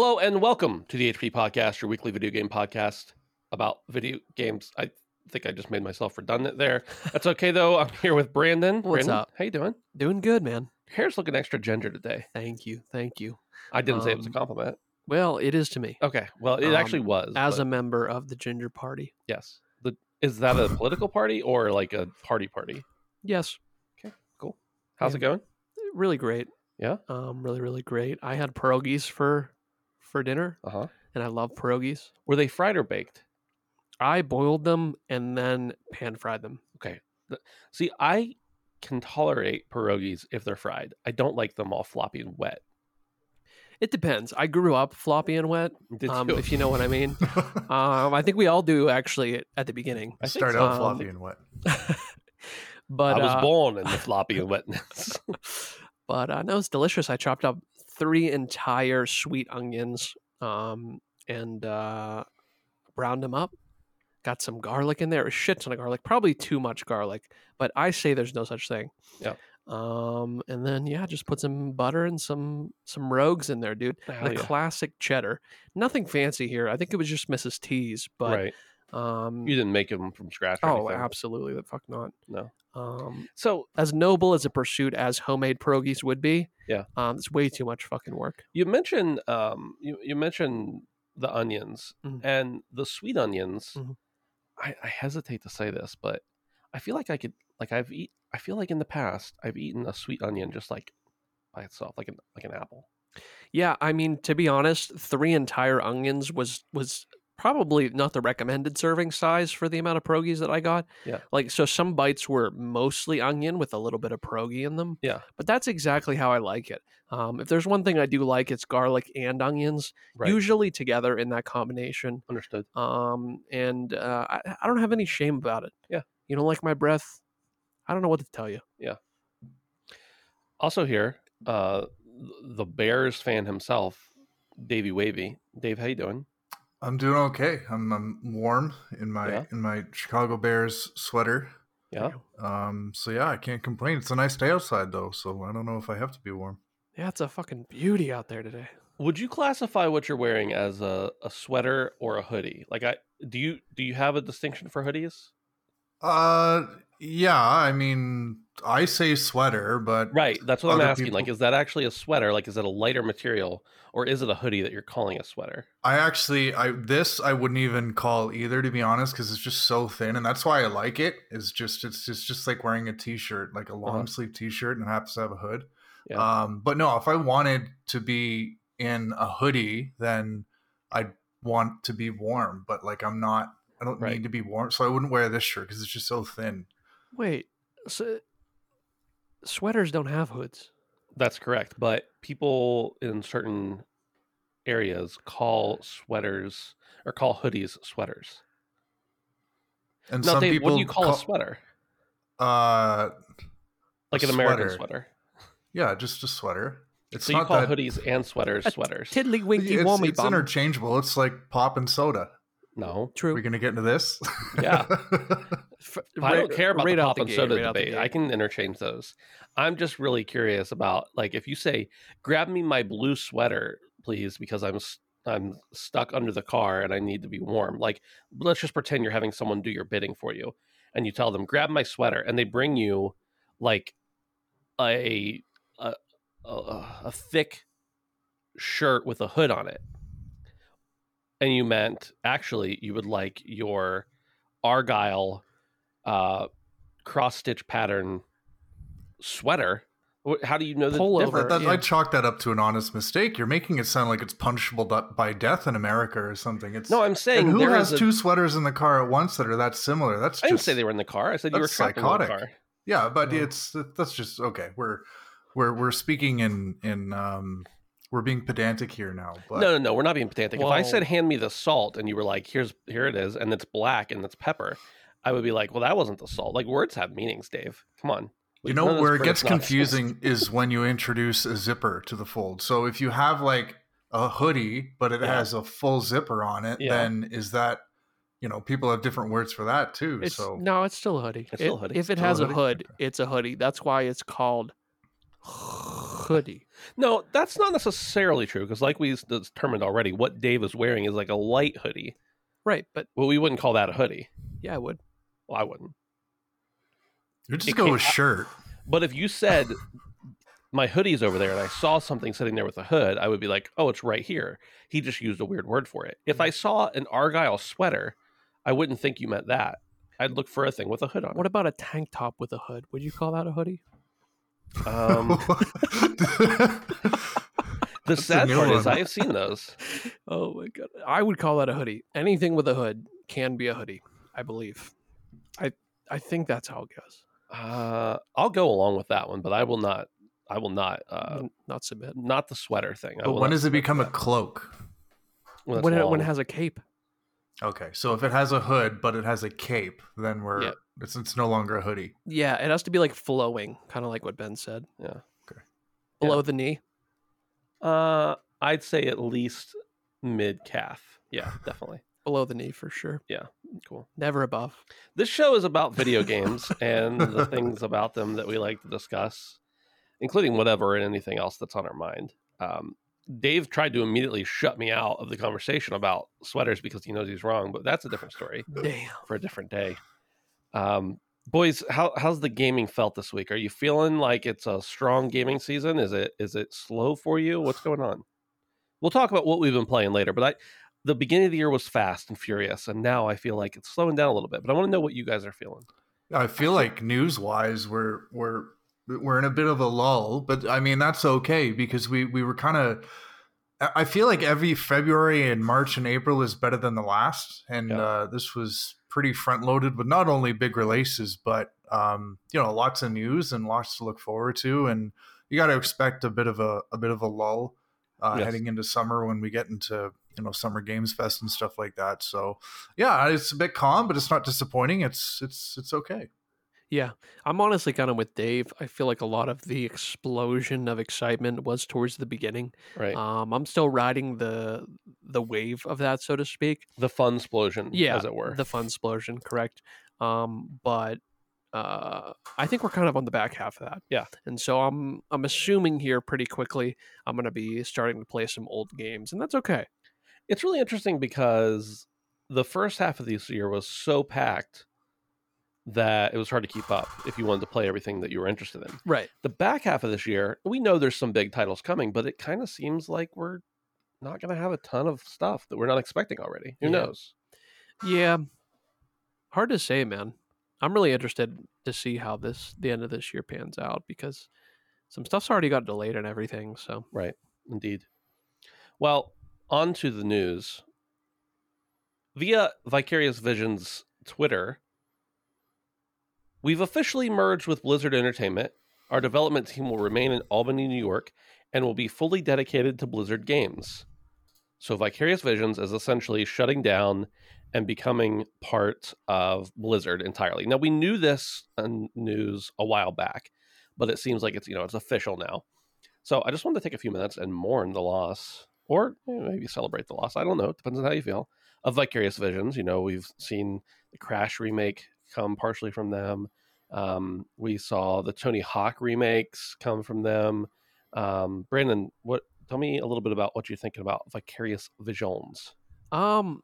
Hello and welcome to the HP Podcast, your weekly video game podcast about video games. I think I just made myself redundant there. That's okay though. I'm here with Brandon. What's Brandon, up? How you doing? Doing good, man. Your hair's looking extra ginger today. Thank you. Thank you. I didn't say it was a Um, compliment. Well, it is to me. Okay. Well, it actually um, was. As but a member of the Ginger Party. yes. The, is that a political party or like a party party? Yes. Okay. Cool. How's it going? Really great. Yeah? Um, really, really great. I had pierogies for for dinner Uh huh. and I love pierogies. Were they fried or baked? I boiled them and then pan fried them. Okay. See, I can tolerate pierogies if they're fried. I don't like them all floppy and wet. It depends. I grew up floppy and wet, Did um, you? if you know what I mean. um, I think we all do actually at the beginning. I think Start out Um, floppy and wet. but I was uh, born in the floppy and wetness. but uh, no, it's delicious. I chopped up three entire sweet onions um, and uh, browned them up. Got some garlic in there, a shit ton of garlic, probably too much garlic, but I say there's no such thing. Yeah. Um, and then yeah, just put some butter and some some rogues in there, dude. Hell the yeah. classic cheddar. Nothing fancy here. I think it was just Mrs. T's, but right. Um, You didn't make them from scratch. Or oh, anything. absolutely, the fuck not. No. Um, So as noble as a pursuit as homemade pierogies would be, Yeah. um, it's way too much fucking work. you mentioned um you, you mentioned the onions Mhm. and the sweet onions. Mhm. I, I hesitate to say this, but I feel like I could like I've eat I feel like in the past I've eaten a sweet onion just like by itself, like an like an apple. Yeah, I mean, to be honest, three entire onions was was probably not the recommended serving size for the amount of pierogies that I got. Yeah. Like, so some bites were mostly onion with a little bit of pierogi in them. Yeah. But that's exactly how I like it. Um, if there's one thing I do like, it's garlic and onions, Right. usually together in that combination. Understood. Um, and uh, I, I don't have any shame about it. Yeah. You don't like my breath? I don't know what to tell you. Yeah. Also here, uh the Bears fan himself, Davey Wavy. Dave, how you doing? I'm doing okay. I'm, I'm warm in my Yeah. in my Chicago Bears sweater. Yeah. Um, so yeah, I can't complain. It's a nice day outside though, so I don't know if I have to be warm. Yeah, it's a fucking beauty out there today. Would you classify what you're wearing as a, a sweater or a hoodie? Like I do you do you have a distinction for hoodies? Uh, yeah. I mean, I say sweater, but Right. That's what I'm asking. Like, is that actually a sweater? Like, is it a lighter material, or is it a hoodie that you're calling a sweater? I actually, I this I wouldn't even call either to be honest, because it's just so thin, and that's why I like it. It's just it's just just like wearing a t-shirt, like a long Uh-huh. sleeve t-shirt, and it happens to have a hood. Yeah. Um, but no, if I wanted to be in a hoodie, then I'd want to be warm. But like I'm not, I don't Right. need to be warm, so I wouldn't wear this shirt because it's just so thin. Wait, so sweaters don't have hoods. That's correct. But people in certain areas call sweaters or call hoodies sweaters. And Now, some Dave, people what do you call, a sweater? Uh, Like a an American sweater. sweater. yeah, just a sweater. It's So you call that hoodies and sweaters A sweaters? Tiddly winky it's, wommy it's bum. interchangeable. It's like pop and soda. no. True. We're gonna get into this. Yeah. F- I don't care about right the pop and soda right debate. I can interchange those. I'm just really curious about like if you say, "Grab me my blue sweater, please," because I'm I'm stuck under the car and I need to be warm. Like, let's just pretend you're having someone do your bidding for you, and you tell them, "Grab my sweater," and they bring you like a a a, a thick shirt with a hood on it, and you meant actually you would like your argyle uh, cross stitch pattern sweater How do you know the Pullover, difference? That, that, yeah. I chalk that up to an honest mistake. You're making it sound like it's punishable by death in America or something. It's No, I'm saying and who there has is a- two sweaters in the car at once that are that similar? That's I didn't say they were in the car. I said you were that's in the psychotic. car. yeah, but No. it's that's just okay. We're we're we're speaking in in um we're being pedantic here now. But no, no, no. We're not being pedantic. if I said hand me the salt and you were like, here's here it is, and it's black and it's pepper, I would be like, well, that wasn't the salt. Like words have meanings, Dave. Come on. You know where it gets confusing is when you introduce a zipper to the fold. So if you have like a hoodie, but it Yeah. has a full zipper on it, Yeah. then is that you know people have different words for that too. It's so no, it's still a hoodie. It's still a hoodie? If it Still a has a hoodie? hood, it's a hoodie. That's why it's called hoodie. No, that's not necessarily true because, like we determined already, what Dave is wearing is like a light hoodie. Right, but Well, we wouldn't call that a hoodie. yeah, I would. Well, I wouldn't. you just it go can't- with shirt. But if you said my hoodie's over there and I saw something sitting there with a hood, I would be like, oh, it's right here. He just used a weird word for it. If I saw an Argyle sweater, I wouldn't think you meant that. I'd look for a thing with a hood on What about a tank top with a hood? Would you call that a hoodie? Um, the sad new part is. I have seen those. Oh my god. I would call that a hoodie. Anything with a hood can be a hoodie, I believe. I I think that's how it goes. Uh, I'll go along with that one, but I will not. I will not. Uh, Not submit. not the sweater thing. I but when does it submit to become a cloak? When it's When it, when it has a cape. Okay, so if it has a hood but it has a cape, then we're Yeah. it's it's no longer a hoodie. Yeah, it has to be like flowing, kind of like what Ben said. Yeah. Okay. Below Yeah. the knee. Uh, I'd say at least mid calf. Yeah, definitely. Below the knee for sure. Cool. Never above. This show is about video games and the things about them that we like to discuss, including whatever and anything else that's on our mind. Um, Dave tried to immediately shut me out of the conversation about sweaters because he knows he's wrong, but that's a different story Damn. for a different day. Um, boys, how how's the gaming felt this week? Are you feeling like it's a strong gaming season? Is it is it slow for you? What's going on? We'll talk about what we've been playing later, but I the beginning of the year was fast and furious, and now I feel like it's slowing down a little bit. But I want to know what you guys are feeling. I feel like news wise we're we're we're in a bit of a lull, but I mean that's okay because we we were kind of I feel like every February and March and April is better than the last, and Yeah. uh, this was pretty front loaded with not only big releases but um, you know lots of news and lots to look forward to, and you got to expect a bit of a a bit of a lull uh, Yes. heading into summer when we get into you know summer games fest and stuff like that. So yeah, it's a bit calm, but it's not disappointing. It's it's it's okay. Yeah, I'm honestly kind of with Dave. I feel like a lot of the explosion of excitement was towards the beginning. Right, Um, I'm still riding the the wave of that, so to speak. the fun explosion, Yeah, as it were. the fun explosion, correct? Um, but uh, I think we're kind of on the back half of that. Yeah. and so I'm I'm assuming here pretty quickly I'm going to be starting to play some old games, and that's okay. It's really interesting because the first half of this year was so packed that it was hard to keep up if you wanted to play everything that you were interested in. Right. The back half of this year, we know there's some big titles coming, but it kind of seems like we're not going to have a ton of stuff that we're not expecting already. Who Yeah. knows? Yeah. Hard to say, man. I'm really interested to see how this the end of this year pans out because some stuff's already got delayed and everything. So Right. Indeed. Well, on to the news. Via Vicarious Visions Twitter, we've officially merged with Blizzard Entertainment. Our development team will remain in Albany, New York, and will be fully dedicated to Blizzard games. So Vicarious Visions is essentially shutting down and becoming part of Blizzard entirely. Now we knew this uh, news a while back, but it seems like it's you know it's official now. So I just wanted to take a few minutes and mourn the loss, or eh, maybe celebrate the loss. I don't know. It depends on how you feel. Of Vicarious Visions, you know, we've seen the Crash remake come partially from them. Um, we saw the Tony Hawk remakes come from them. Um, Brandon, what? Tell me a little bit about what you're thinking about Vicarious Visions. Um,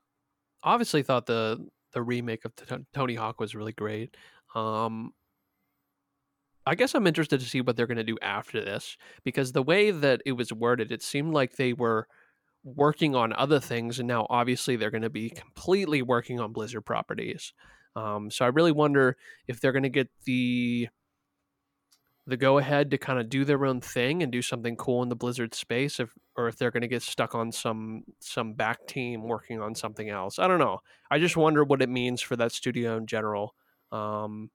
obviously thought the the remake of Tony Hawk was really great. Um, I guess I'm interested to see what they're going to do after this because the way that it was worded, it seemed like they were working on other things, and now obviously they're going to be completely working on Blizzard properties. Um, so I really wonder if they're going to get the the go ahead to kind of do their own thing and do something cool in the Blizzard space, if or if they're going to get stuck on some some back team working on something else. I don't know. I just wonder what it means for that studio in general. Um,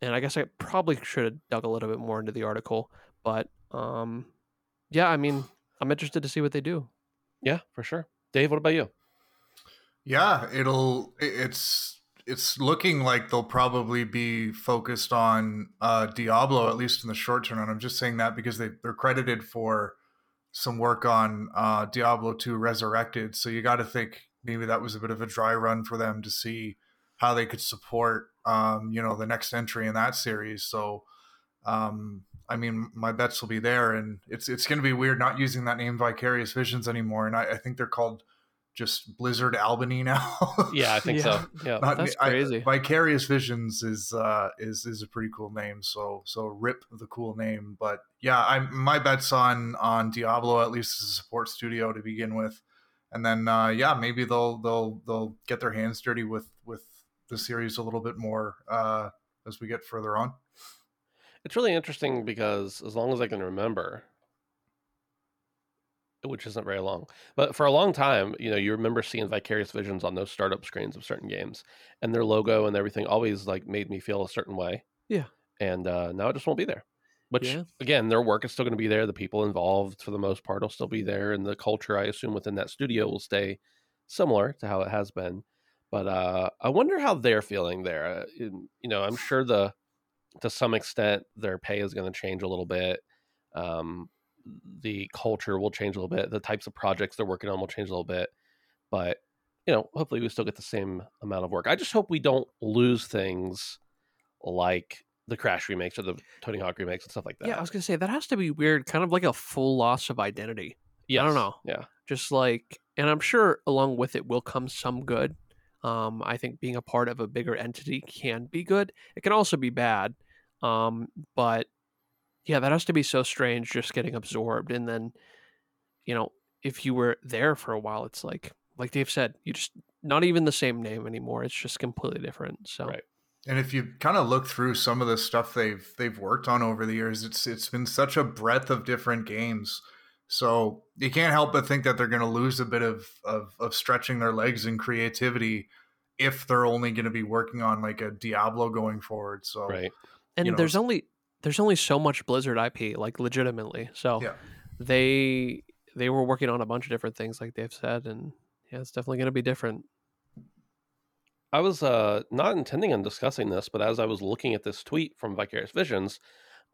and I guess I probably should have dug a little bit more into the article, but um, yeah, I mean, I'm interested to see what they do. Yeah, for sure. Dave, what about you? Yeah, it'll it's it's looking like they'll probably be focused on uh, Diablo at least in the short term, and I'm just saying that because they they're credited for some work on uh, Diablo 2 Resurrected. So you got to think maybe that was a bit of a dry run for them to see how they could support um, you know the next entry in that series. So um, I mean, my bets will be there, and it's it's going to be weird not using that name Vicarious Visions anymore. And I, I think they're called just Blizzard Albany now. yeah, I think yeah. so. Yeah, Not, that's crazy. I, Vicarious Visions is uh, is is a pretty cool name. So so rip the cool name, but yeah, I'm my bets on on Diablo at least as a support studio to begin with, and then uh, yeah, maybe they'll they'll they'll get their hands dirty with with the series a little bit more uh, as we get further on. It's really interesting because as long as I can remember, which isn't very long, but for a long time, you know, you remember seeing vicarious visions on those startup screens of certain games, and their logo and everything always like made me feel a certain way. Yeah. And uh, now it just won't be there. Which Yeah. again, their work is still going to be there. The people involved, for the most part, will still be there, and the culture, I assume, within that studio will stay similar to how it has been. But uh, I wonder how they're feeling there. Uh, you know, I'm sure the to some extent their pay is going to change a little bit. Um, the culture will change a little bit. The types of projects they're working on will change a little bit. But you know, hopefully we still get the same amount of work. I just hope we don't lose things like the Crash remakes or the Tony Hawk remakes and stuff like that. Yeah, I was gonna say that has to be weird, kind of like a full loss of identity. Yeah, I don't know. Yeah. Just like, and I'm sure along with it will come some good. Um, I think being a part of a bigger entity can be good. It can also be bad. Um, but yeah, that has to be so strange just getting absorbed. And then, you know, if you were there for a while, it's like, like Dave said, you just not even the same name anymore. It's just completely different. So, Right. And if you kind of look through some of the stuff they've they've worked on over the years, it's it's been such a breadth of different games. So you can't help but think that they're going to lose a bit of, of of stretching their legs and creativity if they're only going to be working on like a Diablo going forward. So Right. and you know, there's only there's only so much Blizzard IP, like legitimately. So Yeah. they they were working on a bunch of different things, like they've said, and yeah, it's definitely going to be different. I was uh, not intending on discussing this, but as I was looking at this tweet from Vicarious Visions,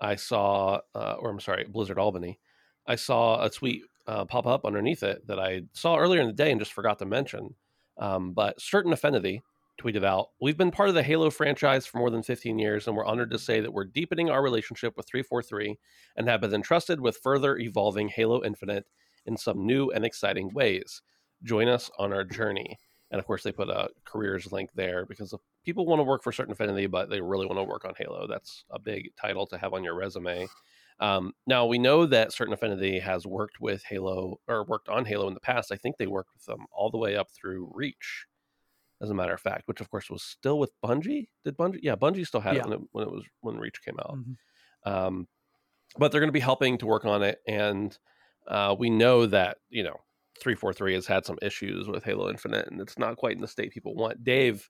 I saw, uh, or I'm sorry, Blizzard Albany, I saw a tweet uh, pop up underneath it that I saw earlier in the day and just forgot to mention. Um, but Certain Affinity tweeted out, We've been part of the Halo franchise for more than 15 years, and we're honored to say that we're deepening our relationship with 343 and have been entrusted with further evolving Halo Infinite in some new and exciting ways. Join us on our journey. And of course, they put a careers link there because people want to work for Certain Affinity, but they really want to work on Halo. That's a big title to have on your resume. Um, now we know that Certain Affinity has worked with Halo or worked on Halo in the past. I think they worked with them all the way up through Reach, as a matter of fact, which of course was still with Bungie. Did Bungie? Yeah, Bungie still had Yeah. it when it, when it was when Reach came out. Mhm. Um, but they're going to be helping to work on it, and uh, we know that you know 343 has had some issues with Halo Infinite, and it's not quite in the state people want. Dave,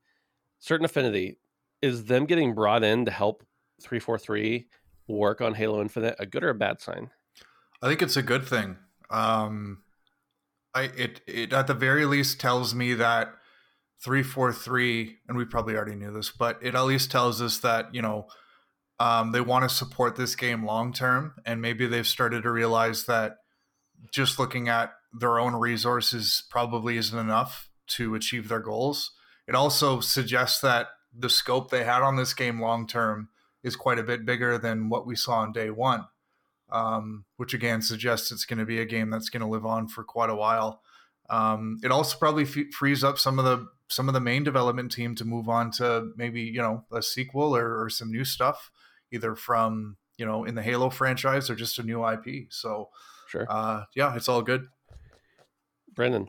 Certain Affinity, is them getting brought in to help 343 work on Halo Infinite a good or a bad sign? I think it's a good thing. Um, I it it at the very least tells me that three four three, and we probably already knew this, but it at least tells us that you know um, they want to support this game long term, and maybe they've started to realize that just looking at their own resources probably isn't enough to achieve their goals. It also suggests that the scope they had on this game long term is quite a bit bigger than what we saw on day one um, which again suggests it's going to be a game that's going to live on for quite a while. Um, it also probably f- frees up some of the some of the main development team to move on to maybe you know a sequel or, or some new stuff, either from you know in the Halo franchise or just a new IP. So Sure, uh, yeah, it's all good. Brendan.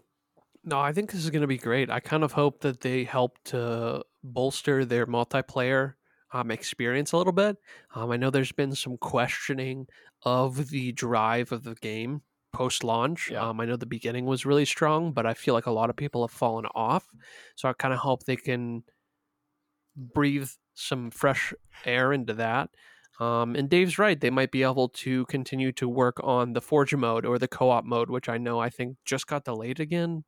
No, I think this is going to be great. I kind of hope that they help to bolster their multiplayer um, experience a little bit. Um, I know there's been some questioning of the drive of the game post launch. Yeah. Um, I know the beginning was really strong, but I feel like a lot of people have fallen off. So I kind of hope they can breathe some fresh air into that. Um, and Dave's right; they might be able to continue to work on the Forge mode or the co-op mode, which I know I think just got delayed again,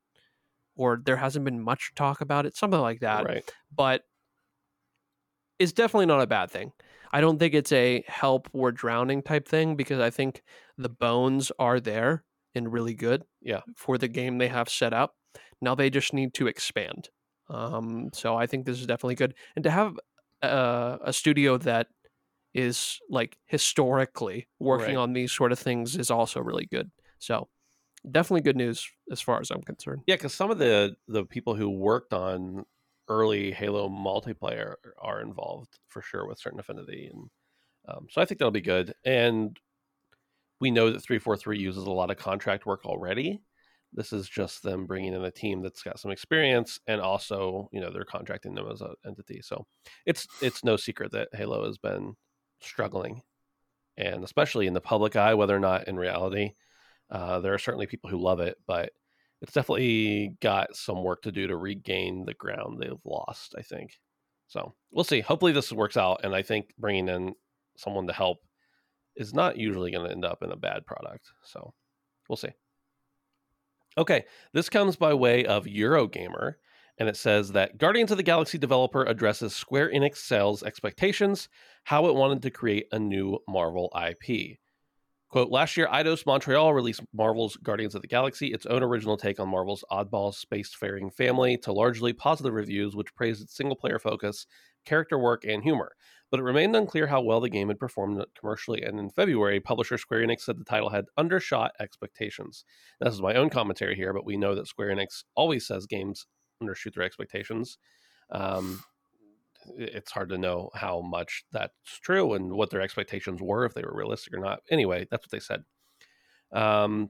or there hasn't been much talk about it, something like that. right. But it's definitely not a bad thing. I don't think it's a help or drowning type thing because I think the bones are there and really good. Yeah. For the game they have set up. Now they just need to expand. Um, so I think this is definitely good. And to have uh, a studio that is like historically working Right. on these sort of things is also really good. So definitely good news as far as I'm concerned. Yeah, because some of the the people who worked on early Halo multiplayer are involved for sure with certain affinity, and um, so I think that'll be good. And we know that three four three uses a lot of contract work already. This is just them bringing in a team that's got some experience, and also you know they're contracting them as an entity. So it's it's no secret that Halo has been struggling, and especially in the public eye, whether or not in reality. Uh, there are certainly people who love it, but it's definitely got some work to do to regain the ground they've lost, I think. So we'll see. Hopefully, this works out. And I think bringing in someone to help is not usually going to end up in a bad product. So we'll see. Okay, this comes by way of Eurogamer, and it says that Guardians of the Galaxy developer addresses Square Enix sales expectations, how it wanted to create a new Marvel IP. Quote, last year, Eidos Montreal released Marvel's Guardians of the Galaxy, its own original take on Marvel's oddball spacefaring family, to largely positive reviews, which praised its single player focus, character work, and humor. But it remained unclear how well the game had performed commercially, and in February, publisher Square Enix said the title had undershot expectations. This is my own commentary here, but we know that Square Enix always says games undershoot their expectations. Um, it's hard to know how much that's true and what their expectations were if they were realistic or not. Anyway, that's what they said. Um,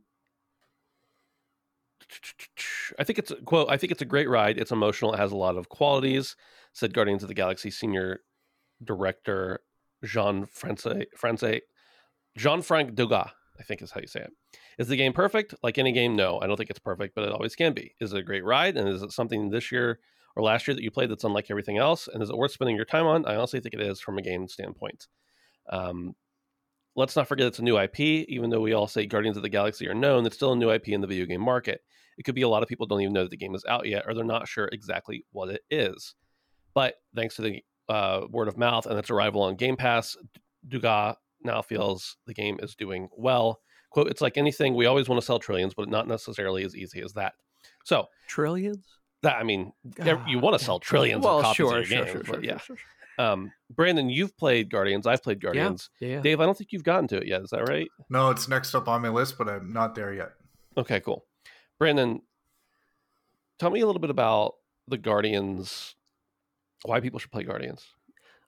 I think it's a quote. I think it's a great ride. It's emotional. It has a lot of qualities," said Guardians of the Galaxy senior director Jean France Jean Frank Dugas. I think is how you say it. Is the game perfect? Like any game, no. I don't think it's perfect, but it always can be. Is it a great ride? And is it something this year or last year that you played that's unlike everything else? And is it worth spending your time on? I honestly think it is from a game standpoint. Um, let's not forget it's a new IP. Even though we all say Guardians of the Galaxy are known, it's still a new IP in the video game market. It could be a lot of people don't even know that the game is out yet, or they're not sure exactly what it is. But thanks to the uh, word of mouth and its arrival on Game Pass, Duga now feels the game is doing well. Quote, it's like anything, we always want to sell trillions, but not necessarily as easy as that. So, Trillions? That I mean, ev- you want to sell trillions well, of copies sure, of your sure, games, sure, but sure, yeah. sure, sure. Um, Brandon, you've played Guardians. I've played Guardians. Yeah. Dave, I don't think you've gotten to it yet. Is that right? No, it's next up on my list, but I'm not there yet. Okay, cool. Brandon, tell me a little bit about the Guardians. Why people should play Guardians?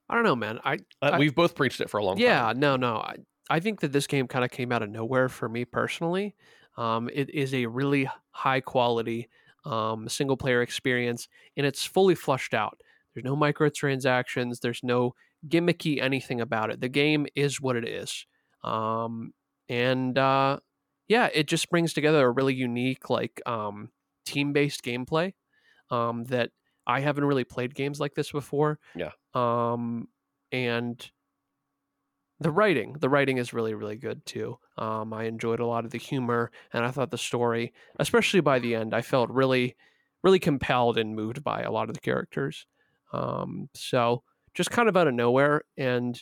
I don't know, man. I Uh, I- we've both preached it for a long yeah, time. Yeah, no, no. I, I think that this game kind of came out of nowhere for me personally. Um, it is a really high quality um, single player experience, and it's fully flushed out. There's no microtransactions. There's no gimmicky anything about it. The game is what it is, um, and uh, yeah, it just brings together a really unique like um, team based gameplay um, that I haven't really played games like this before. Yeah. Um, and the writing, the writing is really, really good too. Um, I enjoyed a lot of the humor, and I thought the story, especially by the end, I felt really, really compelled and moved by a lot of the characters. Um, so just kind of out of nowhere, and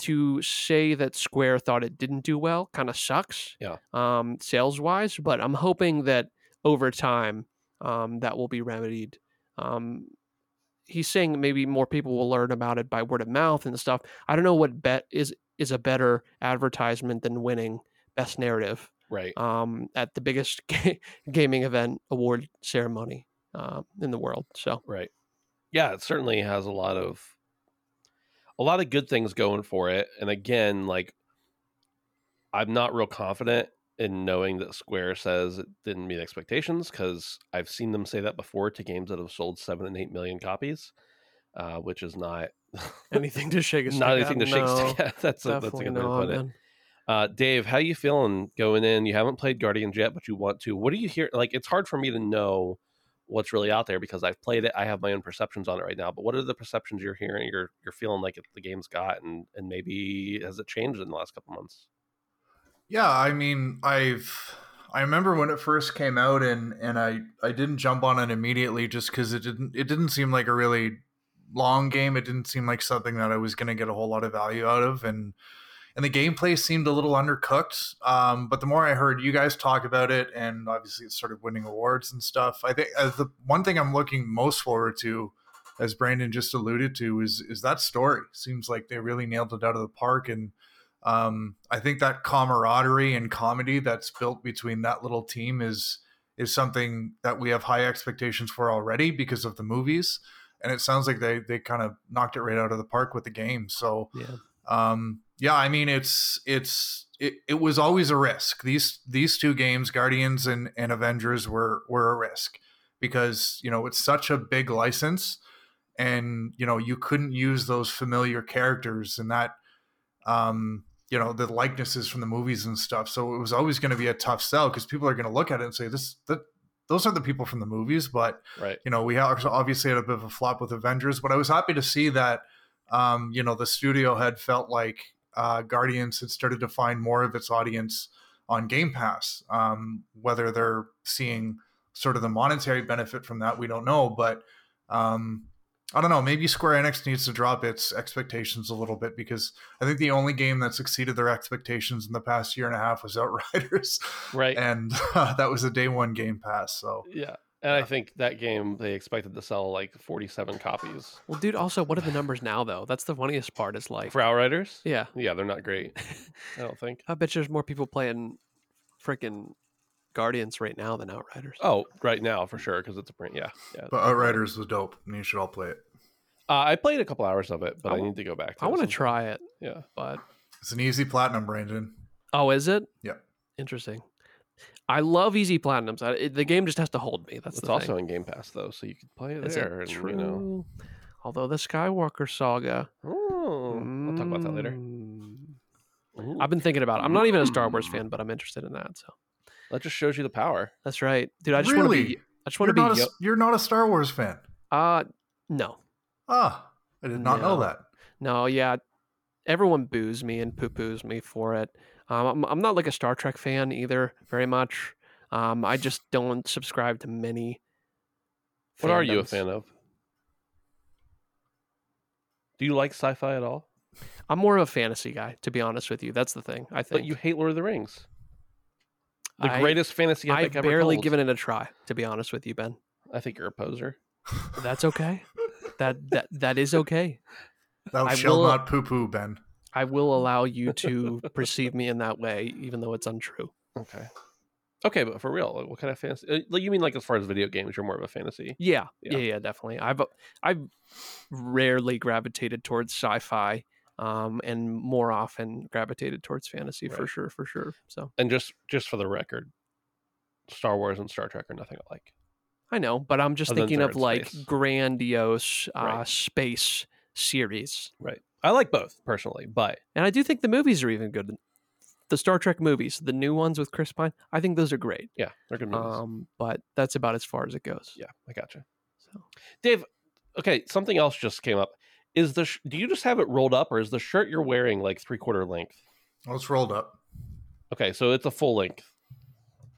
to say that Square thought it didn't do well kind of sucks. Yeah. Um, sales wise, but I'm hoping that over time, um, that will be remedied. He's saying maybe more people will learn about it by word of mouth and stuff. I don't know what bet is is a better advertisement than winning best narrative Right. um, at the biggest ga- gaming event award ceremony uh, in the world. So Right. Yeah, it certainly has a lot of a lot of good things going for it. And again, like I'm not real confident in knowing that Square says it didn't meet expectations because I've seen them say that before to games that have sold seven and eight million copies, uh, which is not Anything to shake a Not at? anything to shake No, at. That's a, that's a good way to put it. Uh, Dave, how you feeling going in? You haven't played Guardians yet, but you want to. What do you hear? Like, it's hard for me to know what's really out there because I've played it. I have my own perceptions on it right now. But what are the perceptions you're hearing? You're you're feeling like it, the game's got, and and maybe has it changed in the last couple months? Yeah, I mean, I've I remember when it first came out, and and I I didn't jump on it immediately just because it didn't it didn't seem like a really long game. It didn't seem like something that I was going to get a whole lot of value out of, and and the gameplay seemed a little undercooked. Um, but the more I heard you guys talk about it, and obviously it started winning awards and stuff, I think uh, the one thing I'm looking most forward to, as Brandon just alluded to, is is that story. Seems like they really nailed it out of the park, and um, I think that camaraderie and comedy that's built between that little team is is something that we have high expectations for already because of the movies. And it sounds like they they kind of knocked it right out of the park with the game. So Yeah. um, yeah, I mean it's it's it, it was always a risk. These these two games, Guardians and, and Avengers, were were a risk because you know it's such a big license, and you know you couldn't use those familiar characters and that um you know the likenesses from the movies and stuff. So it was always going to be a tough sell because people are going to look at it and say this that those are the people from the movies, but Right. you know, we obviously had a bit of a flop with Avengers, but I was happy to see that, um, you know, the studio had felt like uh, Guardians had started to find more of its audience on Game Pass. Um, whether they're seeing sort of the monetary benefit from that, we don't know, but um, I don't know. Maybe Square Enix needs to drop its expectations a little bit because I think the only game that's exceeded their expectations in the past year and a half was Outriders, Right. and uh, that was a day one Game Pass. So yeah. And I think that game they expected to sell like 47 copies Well, dude, also, what are the numbers now, though? That's the funniest part. Is like, for Outriders. yeah, Yeah, they're not great. I don't think. I bet you there's more people playing freaking Guardians right now than Outriders. Oh, right now for sure because it's a print. Yeah, yeah. But Outriders was dope, and you should all play it. Uh, I played a couple hours of it, but I I, need to go back. To it. I want to to try it, Yeah. but It's an easy platinum, Brandon. oh, is it? Yeah. Interesting. I love easy platinums. I, it, the game just has to hold me. That's It's the also thing. in Game Pass though, so you could play it Is there. it and, true? You know. Although the Skywalker saga. Oh, we'll talk about that later. Mm. Ooh. I've been thinking about it. I'm not even a Star Wars fan, but I'm interested in that. So That just shows you the power. that's right, dude. I just want to be. I just want You're to not, be. a, Yo- you're not a Star Wars fan. uh no, Ah, I did not know that. no, yeah. Everyone boos me and poo poos me for it. Um, I'm, I'm not like a Star Trek fan either, very much. Um, I just don't subscribe to many. What are you a fan of? Do you like sci-fi at all? I'm more of a fantasy guy, to be honest with you. That's the thing. I think But you hate Lord of the Rings, the I- greatest fantasy epic I've ever barely told. given it a try, to be honest with you, Ben. I think you're a poser. That's okay. that that that is okay. Thou I shall will- not poo poo, Ben. I will allow you to perceive me in that way, even though it's untrue. Okay. Okay, but for real, what kind of fantasy? uh, Like you mean like as far as video games, you're more of a fantasy. Yeah, Yeah. yeah, yeah, definitely. I've I've rarely gravitated towards sci-fi, um, and more often gravitated towards fantasy for sure, for sure. So And just just for the record, Star Wars and Star Trek are nothing alike. I know, but I'm just Other thinking of like space. grandiose uh, Right. space series, Right. I like both personally, but and I do think the movies are even good. The Star Trek movies, the new ones with Chris Pine, I think those are great. yeah, they're good movies. Um, but that's about as far as it goes. yeah, I gotcha. So Dave, okay, something else just came up. Is the sh- do you just have it rolled up, or is the shirt you're wearing like three quarter length? Well, it's rolled up. Okay, so it's a full length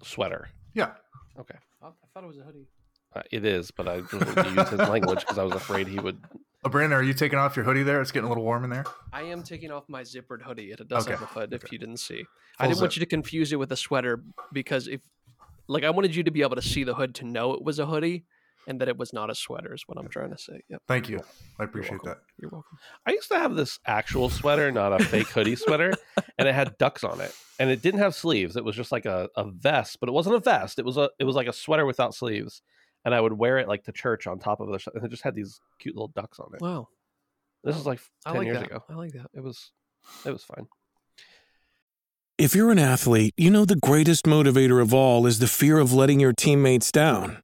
sweater. Yeah. Okay, I thought it was a hoodie. uh, it is, but I just wanted to use his language because I was afraid he would. Oh, Brandon, are you taking off your hoodie there? It's getting a little warm in there. I am taking off my zippered hoodie. It does have Okay, a hood. If you didn't see, I didn't want you to confuse it with a sweater because if, like, I wanted you to be able to see the hood to know it was a hoodie and that it was not a sweater. Is what I'm trying to say. Yep. Thank you. I appreciate welcome. that. You're welcome. I used to have this actual sweater, not a fake hoodie sweater, and it had ducks on it, and it didn't have sleeves. It was just like a, a vest, but it wasn't a vest. It was a it was like a sweater without sleeves, and I would wear it like to church on top of the, and it just had these cute little ducks on it. Wow. This is like I ten like years that. ago. I like that. It was it was fine. If you're an athlete, you know the greatest motivator of all is the fear of letting your teammates down.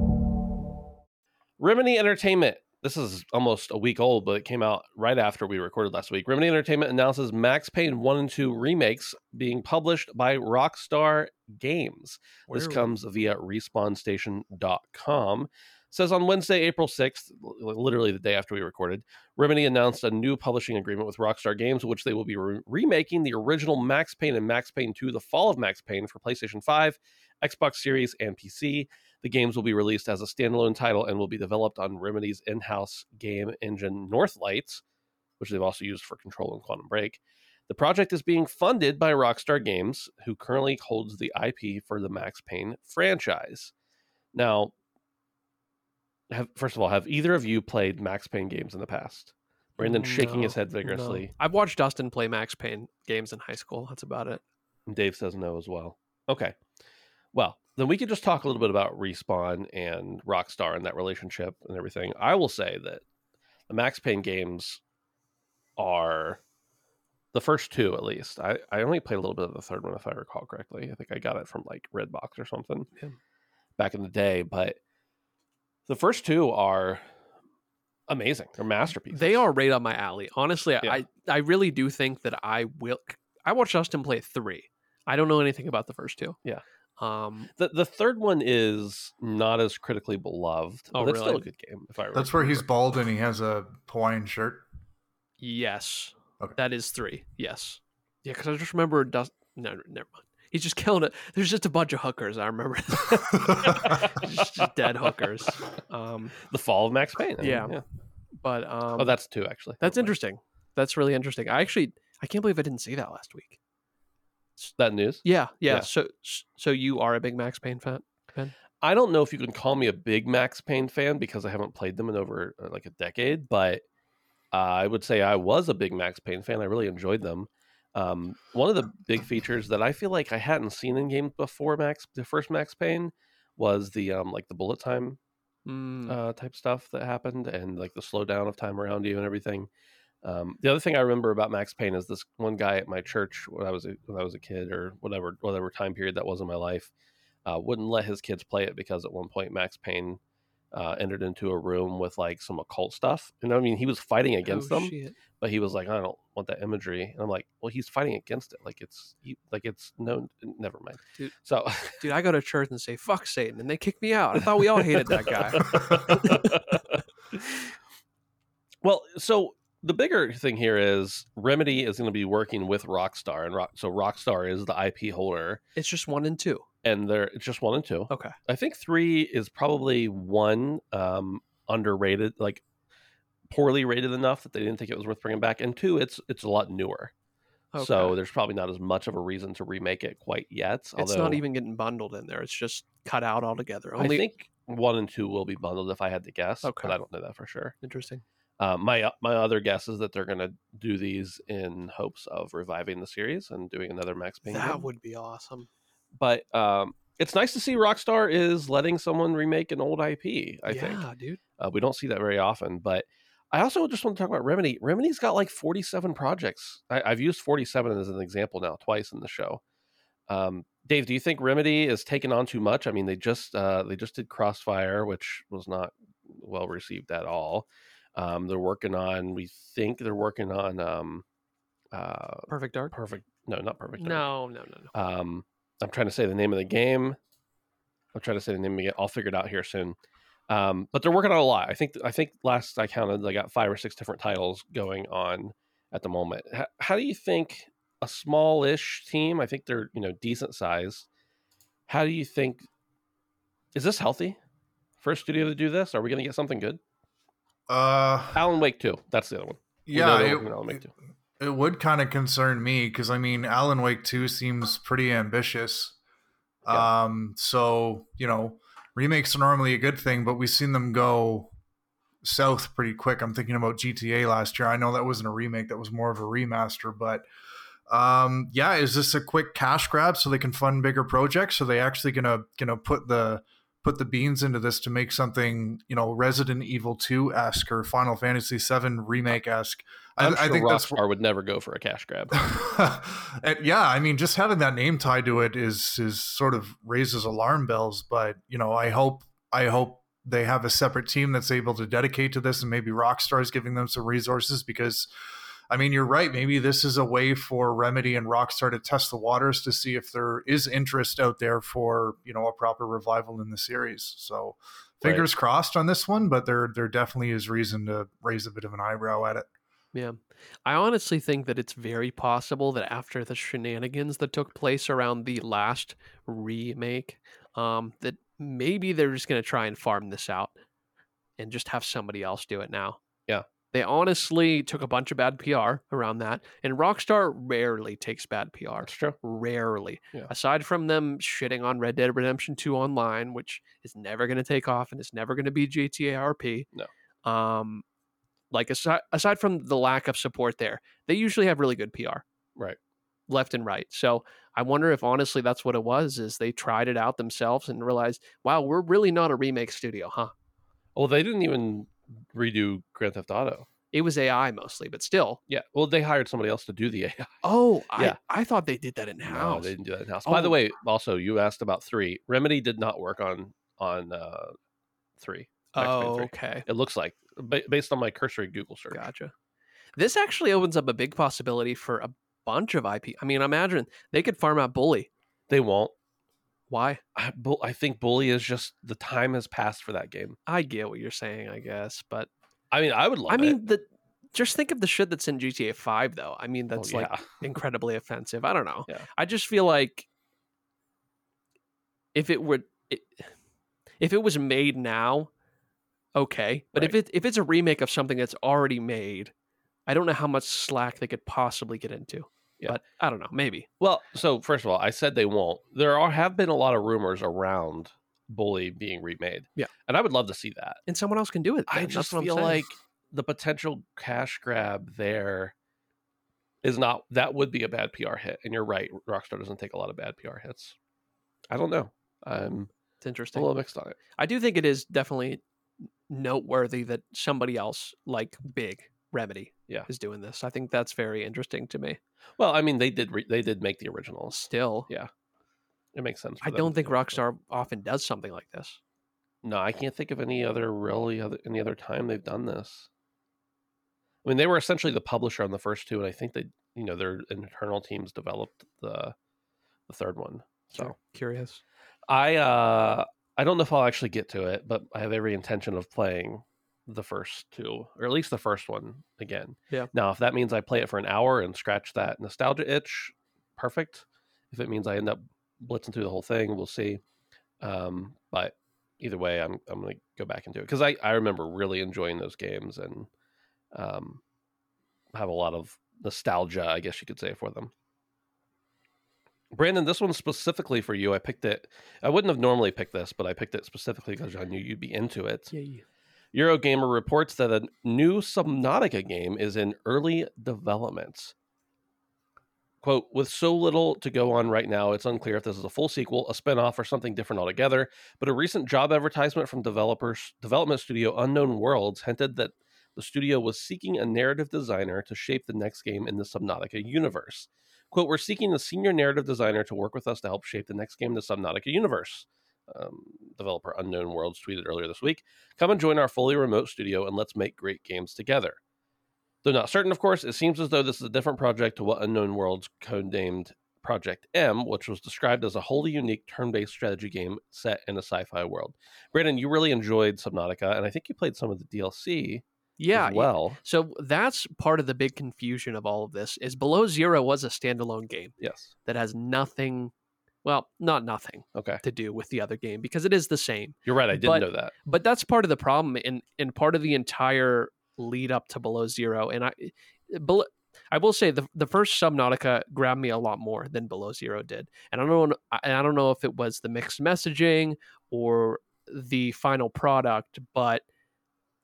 Remedy Entertainment. This is almost a week old, but it came out right after we recorded last week. Remedy Entertainment announces Max Payne 1 and 2 remakes being published by Rockstar Games. This comes via respawnstation.com. Says on Wednesday, April 6th, literally the day after we recorded, Remedy announced a new publishing agreement with Rockstar Games, which they will be re- remaking the original Max Payne and Max Payne 2 The Fall of Max Payne for PlayStation 5, Xbox Series, and PC. The games will be released as a standalone title and will be developed on Remedy's in house game engine Northlights, which they've also used for Control and Quantum Break. The project is being funded by Rockstar Games, who currently holds the IP for the Max Payne franchise. Now, have, first of all, have either of you played Max Payne games in the past? Brandon shaking his No, head no. vigorously. I've watched Dustin play Max Payne games in high school. That's about it. Dave says no as well. Okay. Well, then we could just talk a little bit about Respawn and Rockstar and that relationship and everything. I will say that the Max Payne games are the first two, at least. I, I only played a little bit of the third one, if I recall correctly. I think I got it from like Redbox or something Yeah. back in the day. But the first two are amazing. They're masterpieces. They are right up my alley. Honestly, Yeah. I I really do think that I will. I watched Dustin play three. I don't know anything about the first two. Yeah. Um. The the third one is not as critically beloved, Oh, but it's still a good game. If I That's where he's bald and he has a Hawaiian shirt. Yes. Okay. That is three. Yes. Yeah, because I just remember Dust. No, no, never mind. He's just killing it. There's just a bunch of hookers. I remember. just, just dead hookers. Um. the fall of Max Payne. I mean, Yeah. But um. Oh, that's two actually. that's Never interesting. That's really interesting. I actually I can't believe I didn't see that last week. That news. Yeah. Yeah. Yeah. So so you are a big Max Payne fan? I don't know if you can call me a big Max Payne fan because I haven't played them in over uh, like a decade, but uh, I would say I was a big Max Payne fan. I really enjoyed them. Um, one of the big features that I feel like I hadn't seen in games before Max, the first Max Payne, was the um, like the bullet time Mm. uh, type stuff that happened and like the slowdown of time around you and everything. Um, the other thing I remember about Max Payne is this one guy at my church when I was a, when I was a kid or whatever whatever time period that was in my life uh, wouldn't let his kids play it because at one point Max Payne uh, entered into a room with like some occult stuff. And I mean, he was fighting against Oh, them, shit. but he was like, I don't want that imagery. And I'm like, well, he's fighting against it. Like it's he, like it's no, never mind. Dude. So Dude, I go to church and say "fuck Satan," and they kick me out. I thought we all hated that guy. well, so the bigger thing here is Remedy is going to be working with Rockstar, and Rock, so Rockstar is the IP holder, It's just one and two. and they're it's just one and two. Okay. I think three is probably one um, underrated, like poorly rated enough that they didn't think it was worth bringing back, and two, it's it's a lot newer, Okay. so there's probably not as much of a reason to remake it quite yet. it's not even getting bundled in there. It's just cut out altogether. I think one and two will be bundled if I had to guess, Okay. but I don't know that for sure. interesting. Um, my my other guess is that they're going to do these in hopes of reviving the series and doing another Max Payne. That game. would be awesome. But um, it's nice to see Rockstar is letting someone remake an old IP. I think yeah, dude. uh, we don't see that very often. But I also just want to talk about Remedy. Remedy's got like forty-seven projects. I, I've used forty-seven as an example now twice in the show. Um, Dave, do you think Remedy is taking on too much? I mean, they just uh, they just did Crossfire, which was not well received at all. Um, they're working on. We think they're working on. Um, uh, Perfect Dark. perfect. No, not perfect. Dark. No, no, no, no. Um, I'm trying to say the name of the game. I'll try to say the name again. I'll figure it out here soon. Um, but they're working on a lot. I think. I think last I counted, they got five or six different titles going on at the moment. How, how do you think a smallish team. I think they're you know decent size. How do you think? Is this healthy? First studio to do this? Are we going to get something good? Uh, Alan Wake two. That's the other one. Yeah, it, Alan Wake it, 2. it would kind of concern me because I mean, Alan Wake Two seems pretty ambitious. Yeah. Um, so you know, remakes are normally a good thing, but we've seen them go south pretty quick. I'm thinking about GTA last year. I know that wasn't a remake; that was more of a remaster, but. Um, yeah, is this a quick cash grab so they can fund bigger projects? Are they actually gonna gonna put the put the beans into this to make something you know Resident Evil Two esque or Final Fantasy Seven remake esque? I, I'm I sure think that's Rockstar would never go for a cash grab. and yeah, I mean, just having that name tied to it is is sort of raises alarm bells. But you know, I hope I hope they have a separate team that's able to dedicate to this, and maybe Rockstar is giving them some resources because. I mean, you're right. Maybe this is a way for Remedy and Rockstar to test the waters to see if there is interest out there for you know a proper revival in the series. So, Right. fingers crossed on this one, but there there definitely is reason to raise a bit of an eyebrow at it. Yeah. I honestly think that it's very possible that after the shenanigans that took place around the last remake, um, that maybe they're just going to try and farm this out and just have somebody else do it now. Yeah. They honestly took a bunch of bad PR around that, and Rockstar rarely takes bad PR. That's true. Rarely. Yeah. Aside from them shitting on Red Dead Redemption 2 online, which is never going to take off and it's never going to be GTA RP. No. Um, like aside aside from the lack of support there, they usually have really good PR Right. left and right. So I wonder if honestly that's what it was is they tried it out themselves and realized, wow, we're really not a remake studio, huh? Well, they didn't even redo Grand Theft Auto. It was AI mostly, but still. Yeah. Well, they hired somebody else to do the AI. Oh, Yeah. I, I thought they did that in No, house. they didn't do that in house. By the Oh. way, also you asked about three. Remedy did not work on on uh three. Max oh, 3. okay. It looks like based on my cursory Google search. Gotcha. This actually opens up a big possibility for a bunch of IP. I mean, imagine they could farm out Bully. They won't. Why? I, I think Bully is just the time has passed for that game. I get what you're saying, I guess, but I mean, I would love I it. mean, the just think of the shit that's in GTA 5 though. I mean, Oh, that's like incredibly offensive. I don't know. Yeah. I just feel like if it were it, if it was made now, okay. But if it if it's a remake of something that's already made, I don't know how much slack they could possibly get into. Yeah. But I don't know, maybe. Well, so first of all, I said they won't. There are have been a lot of rumors around Bully being remade. Yeah. and I would love to see that. And someone else can do it. I then. That's just feel saying. like the potential cash grab there is not that would be a bad PR hit. And you're right, Rockstar doesn't take a lot of bad PR hits. I don't know. I'm it's interesting. a little mixed on it. I do think it is definitely noteworthy that somebody else like Big Remedy Yeah. is doing this. I think that's very interesting to me. Well, I mean, they did re- they did make the originals. Still, Yeah, It makes sense. I don't think Rockstar often does something like this. No, I can't think of any other really other any other time they've done this. I mean, they were essentially the publisher on the first two, and I think they, you know, their internal teams developed the the third one. So curious. I uh I don't know if I'll actually get to it, but I have every intention of playing the first two, or at least the first one again. Yeah. Now, if that means I play it for an hour and scratch that nostalgia itch, perfect. If it means I end up blitzing through the whole thing, we'll see. Um, but either way, I'm I'm gonna go back and do it because I I remember really enjoying those games and um have a lot of nostalgia, I guess you could say, for them. Brandon, this one's specifically for you. I picked it. I wouldn't have normally picked this, but I picked it specifically because I knew you'd be into it. Yay. Eurogamer reports that a new Subnautica game is in early development. Quote, with so little to go on right now, it's unclear if this is a full sequel, a spin-off, or something different altogether. But a recent job advertisement from developers development studio Unknown Worlds hinted that the studio was seeking a narrative designer to shape the next game in the Subnautica universe. Quote, we're seeking a senior narrative designer to work with us to help shape the next game in the Subnautica universe. Um, developer Unknown Worlds tweeted earlier this week. Come and join our fully remote studio and let's make great games together. Though not certain, of course, it seems as though this is a different project to what Unknown Worlds codenamed Project M, which was described as a wholly unique turn based strategy game set in a sci fi world. Brandon, you really enjoyed Subnautica, and I think you played some of the DLC. Yeah. as well. So that's part of the big confusion of all of this is Below Zero was a standalone game Yes. that has nothing, well, not nothing Okay. to do with the other game because it is the same. You're right. I didn't But- know that. But that's part of the problem and and part of the entire lead up to Below Zero. And I, below, I will say the the first Subnautica grabbed me a lot more than Below Zero did. And I don't know, I I don't know if it was the mixed messaging or the final product, but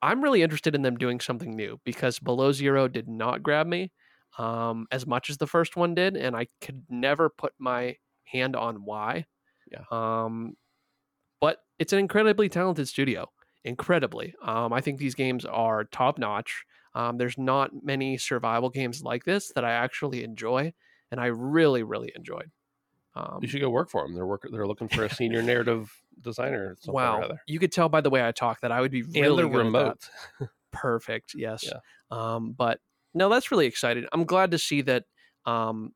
I'm really interested in them doing something new because Below Zero did not grab me um, as much as the first one did, and I could never put my hand on why. Yeah. Um, but it's an incredibly talented studio. Incredibly. Um, I think these games are top notch. Um, there's not many survival games like this that I actually enjoy, and I really, really enjoyed. Um, You should go work for them. They're work. They're looking for a senior narrative designer. wow, you could tell by the way I talk that I would be really they're at that. remote. perfect yes Yeah. um but no that's really exciting i'm glad to see that um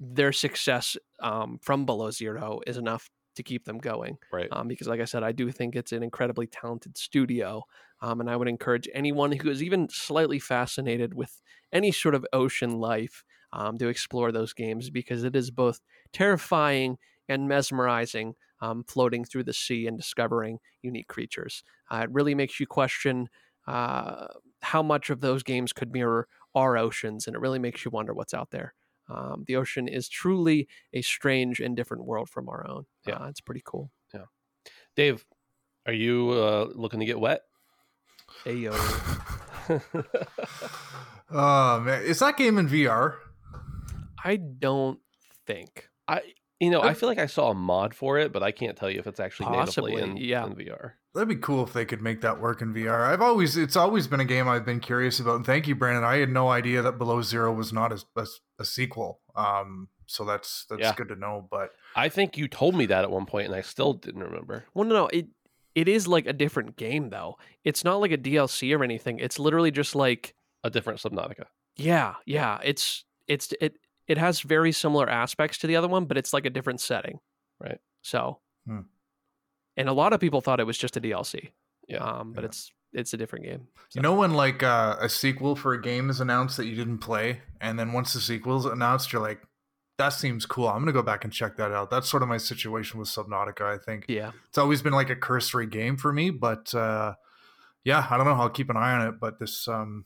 their success um from below zero is enough to keep them going Right. um, because like i said i do think it's an incredibly talented studio um, and i would encourage anyone who is even slightly fascinated with any sort of ocean life um, to explore those games because it is both terrifying and mesmerizing um, floating through the sea and discovering unique creatures uh, it really makes you question uh, how much of those games could mirror our oceans, and it really makes you wonder what's out there. Um, the ocean is truly a strange and different world from our own. Yeah. Uh, it's pretty cool. Yeah, Dave, are you uh, looking to get wet? Ayo. Oh man, is that game in VR? I don't think. I you know I feel like I saw a mod for it, but I can't tell you if it's actually Possibly, natively in, yeah. in VR. That'd be cool if they could make that work in VR. I've always, it's always been a game I've been curious about. And thank you, Brandon. I had no idea that Below Zero was not as, a, a sequel. Um, so that's that's Yeah. good to know. But I think you told me that at one point, and I still didn't remember. Well, no, no. It it is like a different game though. It's not like a DLC or anything. It's literally just like A different Subnautica. yeah, yeah. It's it's it it has very similar aspects to the other one, but it's like a different setting. Right. So, Hmm. and a lot of people thought it was just a DLC. Yeah. Um, but Yeah. it's it's a different game. you know when like uh, a sequel for a game is announced that you didn't play, and then once the sequel's announced, you're like, that seems cool. I'm gonna go back and check that out. That's sort of my situation with Subnautica. I think Yeah. it's always been like a cursory game for me, but uh, yeah, I don't know. I'll keep an eye on it. But this, um,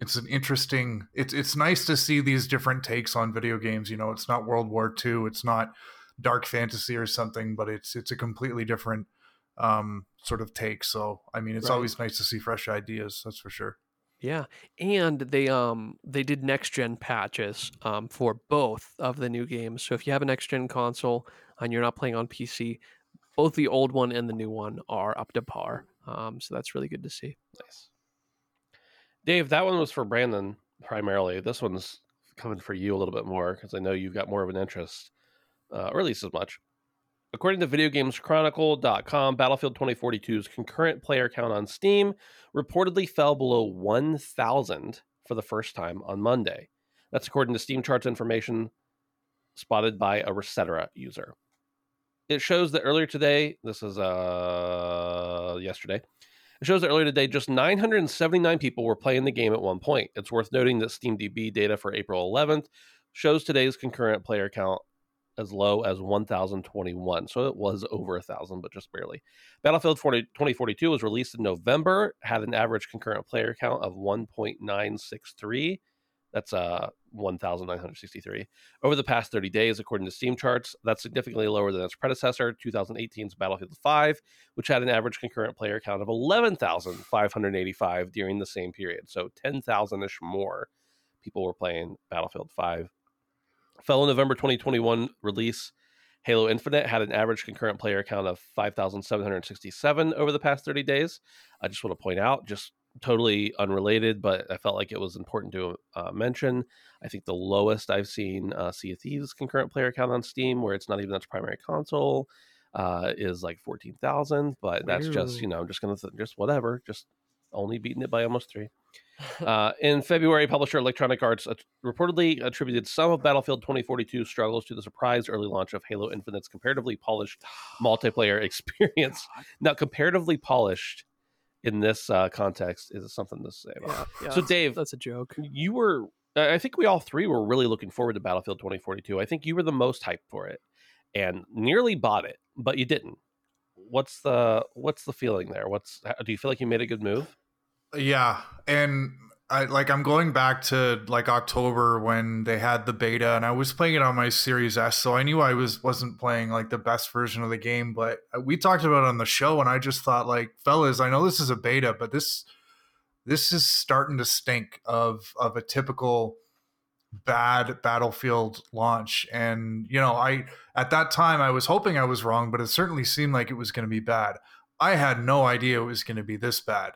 it's an interesting. It's it's nice to see these different takes on video games. You know, it's not World War II. It's not dark fantasy or something, but it's it's a completely different um, sort of take. So I mean, it's Right. always nice to see fresh ideas. That's for sure. Yeah, and they um they did next gen patches um for both of the new games. So if you have a next gen console and you're not playing on PC, both the old one and the new one are up to par. Um, so that's really good to see. Nice. Dave, that one was for Brandon primarily. This one's coming for you a little bit more because I know you've got more of an interest, uh, or at least as much. According to VideoGamesChronicle.com, Battlefield 2042's concurrent player count on Steam reportedly fell below 1,000 for the first time on Monday. That's according to Steam charts information spotted by a Resetera user. It shows that earlier today, this is uh yesterday, it shows that earlier today, just 979 people were playing the game at one point. It's worth noting that SteamDB data for April 11th shows today's concurrent player count as low as 1,021. So it was over a thousand, but just barely. Battlefield 40, 2042 was released in November, had an average concurrent player count of 1.963. That's uh 1,963. Over the past 30 days, according to Steam charts, that's significantly lower than its predecessor, 2018's Battlefield 5, which had an average concurrent player count of 11,585 during the same period. So 10,000 ish more people were playing Battlefield 5. Fellow November 2021 release, Halo Infinite had an average concurrent player count of 5,767 over the past 30 days. I just want to point out, just totally unrelated, but I felt like it was important to uh, mention. I think the lowest I've seen uh, Sea of Thieves concurrent player count on Steam, where it's not even its primary console, uh, is like 14,000. But that's just, you know, I'm just going to, th- just whatever, just only beating it by almost three. Uh, in February, publisher Electronic Arts at- reportedly attributed some of Battlefield 2042 struggles to the surprise early launch of Halo Infinite's comparatively polished multiplayer experience. Now, comparatively polished in this uh, context is something to say about. Yeah, yeah, So, Dave- that's a joke. You were, I think we all three were really looking forward to Battlefield 2042. I think you were the most hyped for it, and nearly bought it, but you didn't. What's the what's the feeling there? What's do you feel like you made a good move? Yeah, and I like I'm going back to like October when they had the beta, and I was playing it on my Series S, so I knew I was wasn't playing like the best version of the game. But we talked about it on the show, and I just thought like, fellas, I know this is a beta, but this this is starting to stink of of a typical bad battlefield launch and you know i at that time i was hoping i was wrong but it certainly seemed like it was going to be bad i had no idea it was going to be this bad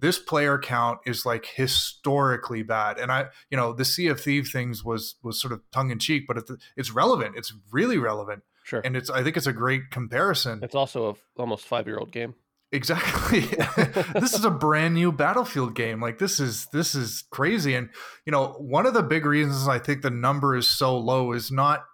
this player count is like historically bad. And i you know the sea of Thieves things was was sort of tongue-in-cheek but it's, it's relevant. It's really relevant. Sure, and it's i think it's a great comparison. It's also a f- almost five year old game. exactly. This is a brand new battlefield game. Like this is this is crazy. And you know one of the big reasons i think the number is so low is not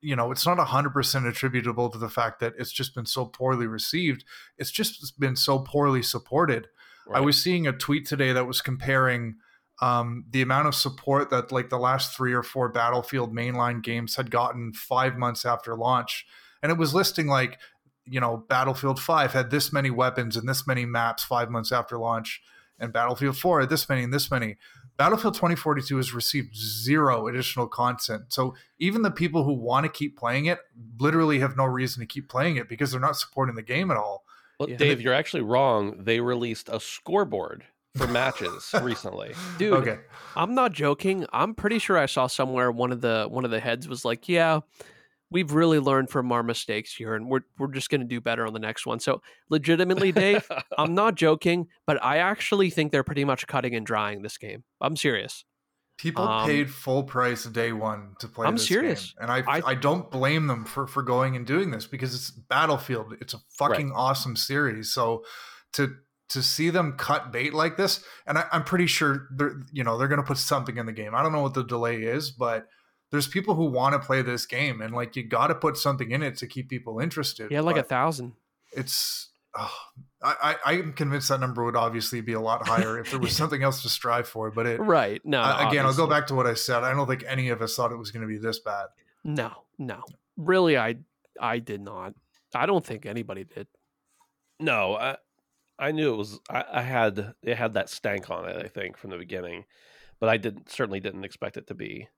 you know it's not 100% attributable to the fact that it's just been so poorly received. It's just been so poorly supported I was seeing a tweet today that was comparing um, the amount of support that like the last three or four Battlefield mainline games had gotten five months after launch, and it was listing like you know Battlefield Five had this many weapons and this many maps five months after launch, and Battlefield Four had this many and this many. Battlefield 2042 has received zero additional content. So even the people who want to keep playing it literally have no reason to keep playing it because they're not supporting the game at all. Well, Yeah. Dave, you're actually wrong. They released a scoreboard for matches recently. Dude, Okay. I'm not joking. I'm pretty sure I saw somewhere one of the one of the heads was like, "Yeah, we've really learned from our mistakes here, and we're we're just going to do better on the next one." So, legitimately, Dave, I'm not joking, but I actually think they're pretty much cutting and drying this game. I'm serious. People Um, paid full price day one to play. I'm this serious. game. and I, I- I don't blame them for for going and doing this because it's Battlefield. It's a fucking awesome series. So to to see them cut bait like this, and I, I'm pretty sure they're you know they're going to put something in the game. I don't know what the delay is, but there's people who want to play this game, and like you got to put something in it to keep people interested. Yeah, like a thousand. it's. Oh, I, I I'm convinced that number would obviously be a lot higher if there was something else to strive for. But it Right? No. uh, again, I'll go back to what I said. I don't think any of us thought it was going to be this bad. No, no. Really, I I did not. I don't think anybody did. No, I I knew it was. I, I had it had that stank on it. I think from the beginning, but I didn't certainly didn't expect it to be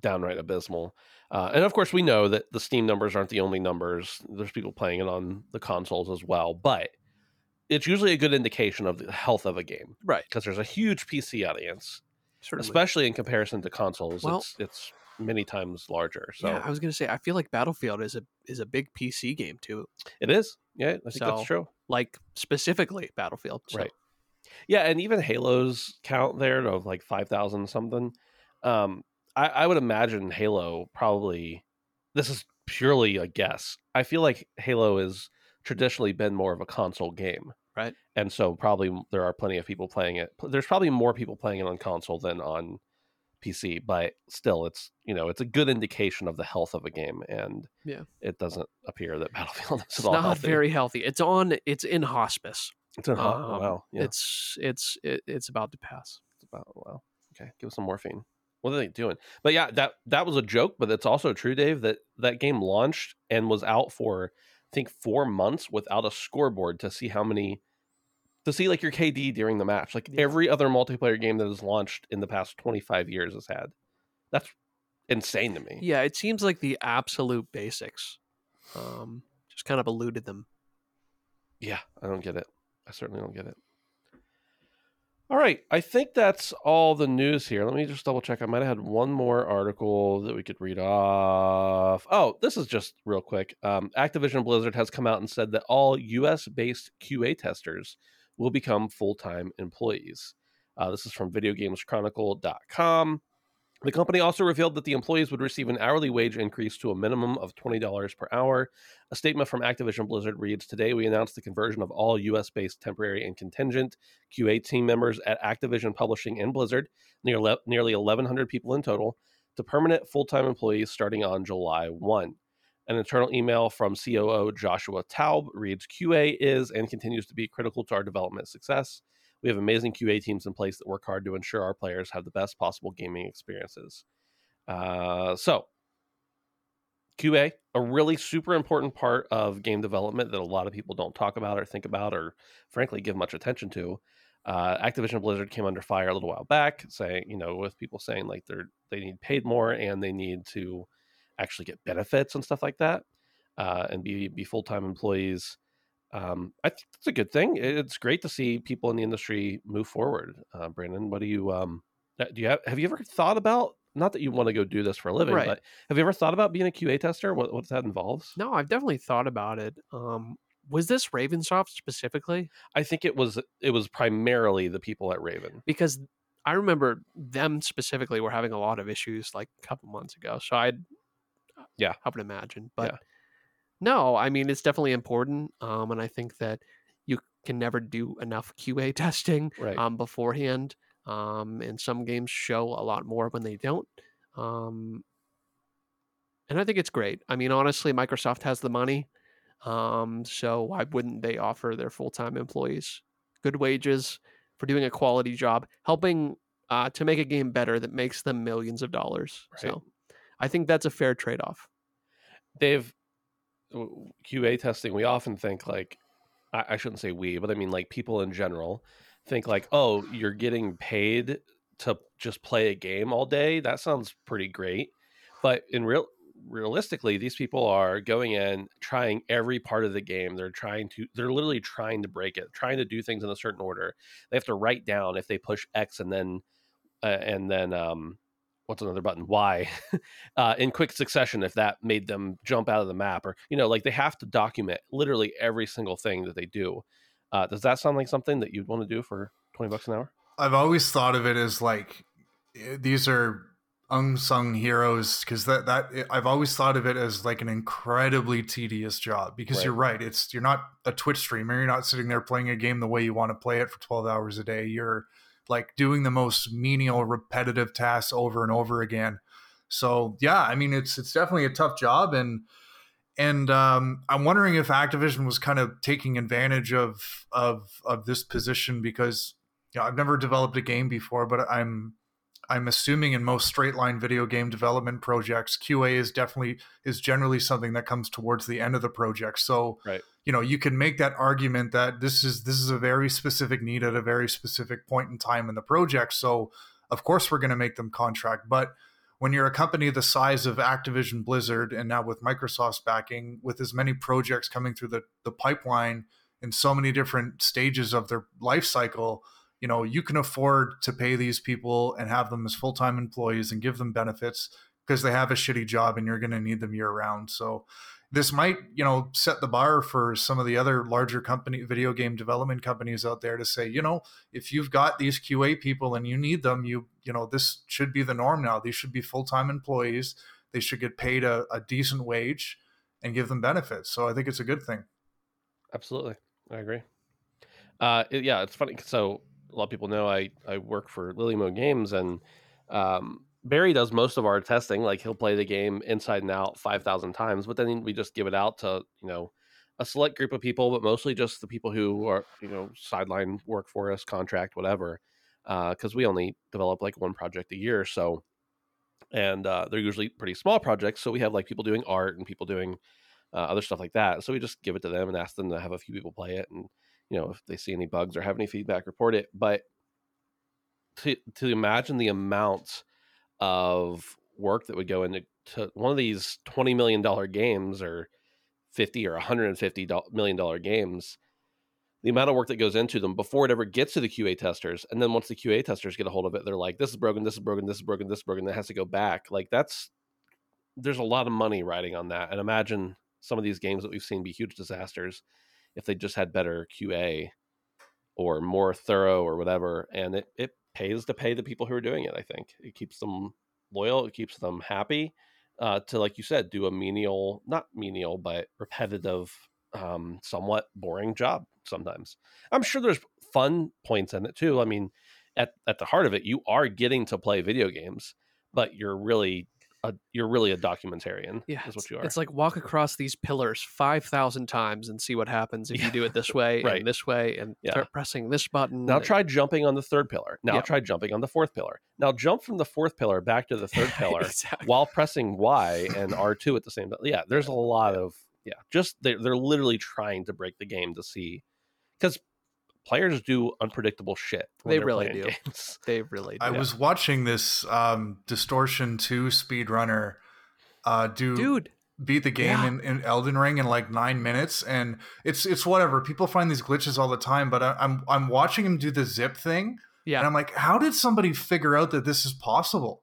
downright abysmal. Uh, and of course, we know that the Steam numbers aren't the only numbers. There's people playing it on the consoles as well, but it's usually a good indication of the health of a game Right. because there's a huge PC audience, Certainly. especially in comparison to consoles. Well- it's it's many times larger. So yeah, I was gonna say I feel like Battlefield is a is a big PC game too. it is. Yeah, I think So- that's true. Like specifically Battlefield. So, Right. Yeah, and even Halo's count there of like five thousand something. Um, I, I would imagine Halo probably. This is purely a guess. I feel like Halo has traditionally been more of a console game, Right. And so probably there are plenty of people playing it. There's probably more people playing it on console than on PC, but still, it's you know it's a good indication of the health of a game, and Yeah. it doesn't appear that Battlefield is It's not healthy. very healthy. It's on. It's in hospice. It's in, oh, Um, wow, yeah. It's it's it, it's about to pass. It's about wow okay give us some morphine what are they doing but yeah that that was a joke but it's also true dave that that game launched and was out for i think four months without a scoreboard to see how many to see like your kd during the match like Yeah. every other multiplayer game that has launched in the past 25 years has had that's insane to me Yeah, it seems like the absolute basics. Um, just kind of eluded them. Yeah, I don't get it. I certainly don't get it. All right, I think that's all the news here. Let me just double check. I might have had one more article that we could read off. Oh, this is just real quick. Um, Activision Blizzard has come out and said that all U.S. based QA testers will become full time employees. Uh, this is from VideoGamesChronicle.com. The company also revealed that the employees would receive an hourly wage increase to a minimum of $20 per hour. A statement from Activision Blizzard reads Today, we announced the conversion of all US based temporary and contingent QA team members at Activision Publishing and Blizzard, near le- nearly 1,100 people in total, to permanent full time employees starting on July 1. An internal email from COO Joshua Taub reads QA is and continues to be critical to our development success. We have amazing QA teams in place that work hard to ensure our players have the best possible gaming experiences. Uh, so, QA, a really super important part of game development that a lot of people don't talk about or think about or, frankly, give much attention to. Uh, Activision Blizzard came under fire a little while back, saying, you know, with people saying like they're they need paid more and they need to actually get benefits and stuff like that, uh, and be be full time employees. Um, I think it's a good thing. It's great to see people in the industry move forward. Uh, Brandon, what do you um, uh, do? You have have you ever thought about? Not that you want to go do this for a living, Right. but have you ever thought about being a QA tester? What what that involves? No, I've definitely thought about it. Um, was this Ravensoft specifically? I think it was it was primarily the people at Raven. Because I remember them specifically were having a lot of issues like a couple months ago. So I'd Yeah. I would imagine. But Yeah. No, I mean it's definitely important. Um, and I think that you can never do enough QA testing Right. um, beforehand. Um, and some games show a lot more when they don't. Um, and I think it's great. I mean, honestly, Microsoft has the money. Um, so why wouldn't they offer their full time employees good wages for doing a quality job, helping uh, to make a game better that makes them millions of dollars? Right. So I think that's a fair trade off. QA testing, we often think like, I, I shouldn't say we, but I mean like people in general think like, oh, you're getting paid to just play a game all day. That sounds pretty great. But in real, realistically, these people are going in, trying every part of the game. They're trying to, they're literally trying to break it, trying to do things in a certain order. They have to write down if they push X and then, uh, and then, um, what's another button? Y uh, in quick succession if that made them jump out of the map or you know like they have to document literally every single thing that they do uh, does that sound like something that you'd want to do for 20 bucks an hour I've always thought of it as like eh, these are unsung heroes because that that eh, I've always thought of it as like an incredibly tedious job because Right. you're right it's you're not a Twitch streamer you're not sitting there playing a game the way you want to play it for 12 hours a day you're like doing the most menial repetitive tasks over and over again so yeah I mean it's it's definitely a tough job and and um, I'm wondering if Activision was kind of taking advantage of of of this position because you know, I've never developed a game before, but I'm I'm assuming in most straight line video game development projects, QA is definitely is generally something that comes towards the end of the project. So Right. You know, you can make that argument that this is this is a very specific need at a very specific point in time in the project. So of course we're going to make them contract, but when you're a company the size of Activision Blizzard and now with Microsoft's backing, with as many projects coming through the, the pipeline in so many different stages of their life cycle, you know, you can afford to pay these people and have them as full time employees and give them benefits because they have a shitty job and you're going to need them year round. So this might, you know, set the bar for some of the other larger company video game development companies out there to say, you know, if you've got these QA people and you need them, you you know, this should be the norm now. These should be full-time employees. They should get paid a, a decent wage and give them benefits. So I think it's a good thing. absolutely i agree uh, it- yeah it's funny so a lot of people know i i work for lily mo games and um, barry does most of our testing like he'll play the game inside and out 5000 times but then we just give it out to you know a select group of people but mostly just the people who are you know sideline work for us contract whatever because we only develop like one project a year so and uh, they're usually pretty small projects so we have like people doing art and people doing uh, other stuff like that so we just give it to them and ask them to have a few people play it and you know if they see any bugs or have any feedback report it but to to imagine the amount of work that would go into to one of these 20 million dollar games or 50 or 150 million dollar games the amount of work that goes into them before it ever gets to the QA testers and then once the QA testers get a hold of it they're like this is broken this is broken this is broken this is broken that has to go back like that's there's a lot of money riding on that and imagine some of these games that we've seen be huge disasters if they just had better QA or more thorough or whatever. And it, it pays to pay the people who are doing it, I think. It keeps them loyal, it keeps them happy uh, to, like you said, do a menial, not menial, but repetitive, um, somewhat boring job sometimes. I'm sure there's fun points in it too. I mean, at, at the heart of it, you are getting to play video games, but you're really a you're really a documentarian. Yeah, is what it's, you are. it's like walk across these pillars five thousand times and see what happens if Yeah. you do it this way Right. and this way and Yeah. start pressing this button. now and- try jumping on the third pillar. Now Yeah. try jumping on the fourth pillar. Now jump from the fourth pillar back to the third pillar Exactly. while pressing Y and R2 at the same time. Yeah, there's a lot of yeah, just they're they're literally trying to break the game to see because players do unpredictable shit. They really do. Games. They really. Do. I was watching this um, Distortion 2 speedrunner uh, do dude. beat the game Yeah. in, in Elden Ring in like nine minutes, and it's it's whatever. People find these glitches all the time, but I, I'm I'm watching him do the zip thing, Yeah, and I'm like, how did somebody figure out that this is possible?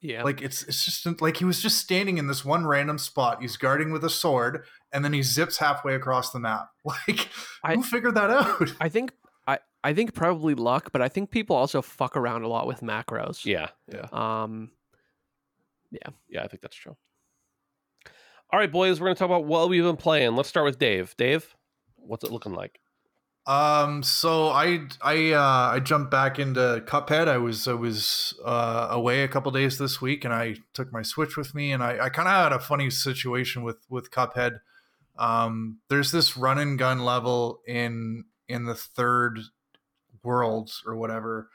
yeah. Like it's it's just like he was just standing in this one random spot. He's guarding with a sword, and then he zips halfway across the map. Like I- who figured that out? I think I I think probably luck, but I think people also fuck around a lot with macros. Yeah, yeah, Um. yeah. Yeah. I think that's true. All right, boys, we're gonna talk about what we've been playing. Let's start with Dave. Dave, what's it looking like? Um, so I I uh I jumped back into Cuphead. I was I was uh away a couple days this week and I took my Switch with me and I, I kinda had a funny situation with with Cuphead. Um there's this run and gun level in in the third world or whatever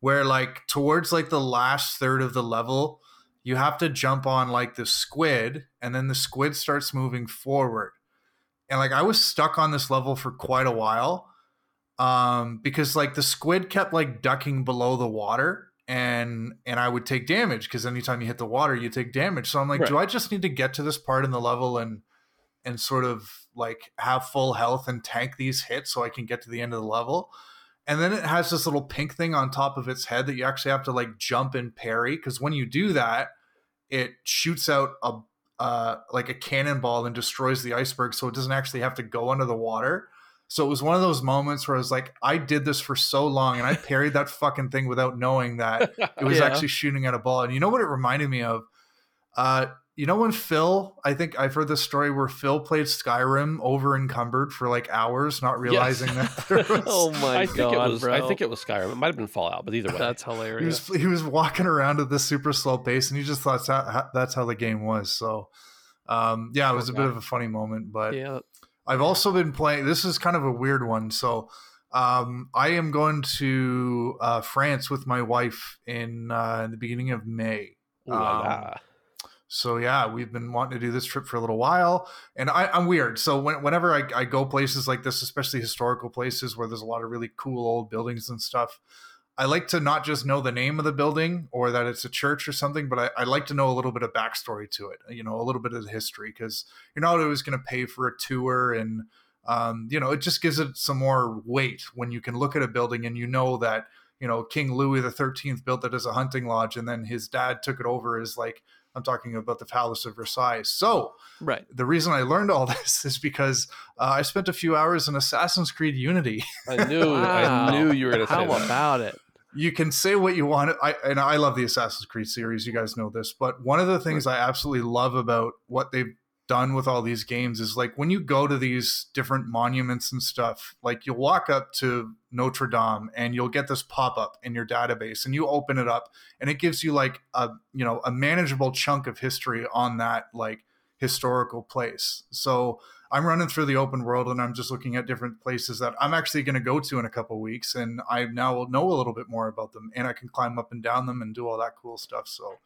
where like towards like the last third of the level you have to jump on like the squid and then the squid starts moving forward and like i was stuck on this level for quite a while um because like the squid kept like ducking below the water and and i would take damage because anytime you hit the water you take damage so i'm like Right. do i just need to get to this part in the level and and sort of like have full health and tank these hits so i can get to the end of the level. And then it has this little pink thing on top of its head that you actually have to like jump and parry because when you do that it shoots out a uh, like a cannonball and destroys the iceberg so it doesn't actually have to go under the water. So it was one of those moments where i was like i did this for so long and i parried that fucking thing without knowing that it was Yeah. actually shooting at a ball. And you know what it reminded me of? Uh you know when Phil, I think I've heard this story where Phil played Skyrim over encumbered for like hours, not realizing that there was, oh my I think god, it was. bro. I think it was Skyrim. It might have been Fallout, but either way, That's he hilarious. was he was walking around at this super slow pace, and he just thought that's how, that's how the game was. So, um, yeah, it was a Poor bit of a funny moment. But yeah. I've also been playing. This is kind of a weird one. So, um, I am going to uh, France with my wife in uh, in the beginning of May. Ooh um, la. So yeah, we've been wanting to do this trip for a little while, and I, I'm weird. So when, whenever I, I go places like this, especially historical places where there's a lot of really cool old buildings and stuff, I like to not just know the name of the building or that it's a church or something, but I, I like to know a little bit of backstory to it. You know, a little bit of the history because you're not always going to pay for a tour, and um, you know, it just gives it some more weight when you can look at a building and you know that you know King Louis the Thirteenth built it as a hunting lodge, and then his dad took it over as like I'm talking about the Palace of Versailles. So Right. the reason I learned all this is because uh, I spent a few hours in Assassin's Creed Unity. I knew. I knew you were going to say How that. about it? you can say what you want. I and I love the Assassin's Creed series. You guys know this, but one of the things I absolutely love about what they've done with all these games is like when you go to these different monuments and stuff, like you'll walk up to Notre Dame and you'll get this pop up in your database and you open it up and it gives you like a you know a manageable chunk of history on that like historical place. So I'm running through the open world and I'm just looking at different places that I'm actually going to go to in a couple weeks, and I now will know a little bit more about them, and I can climb up and down them and do all that cool stuff. So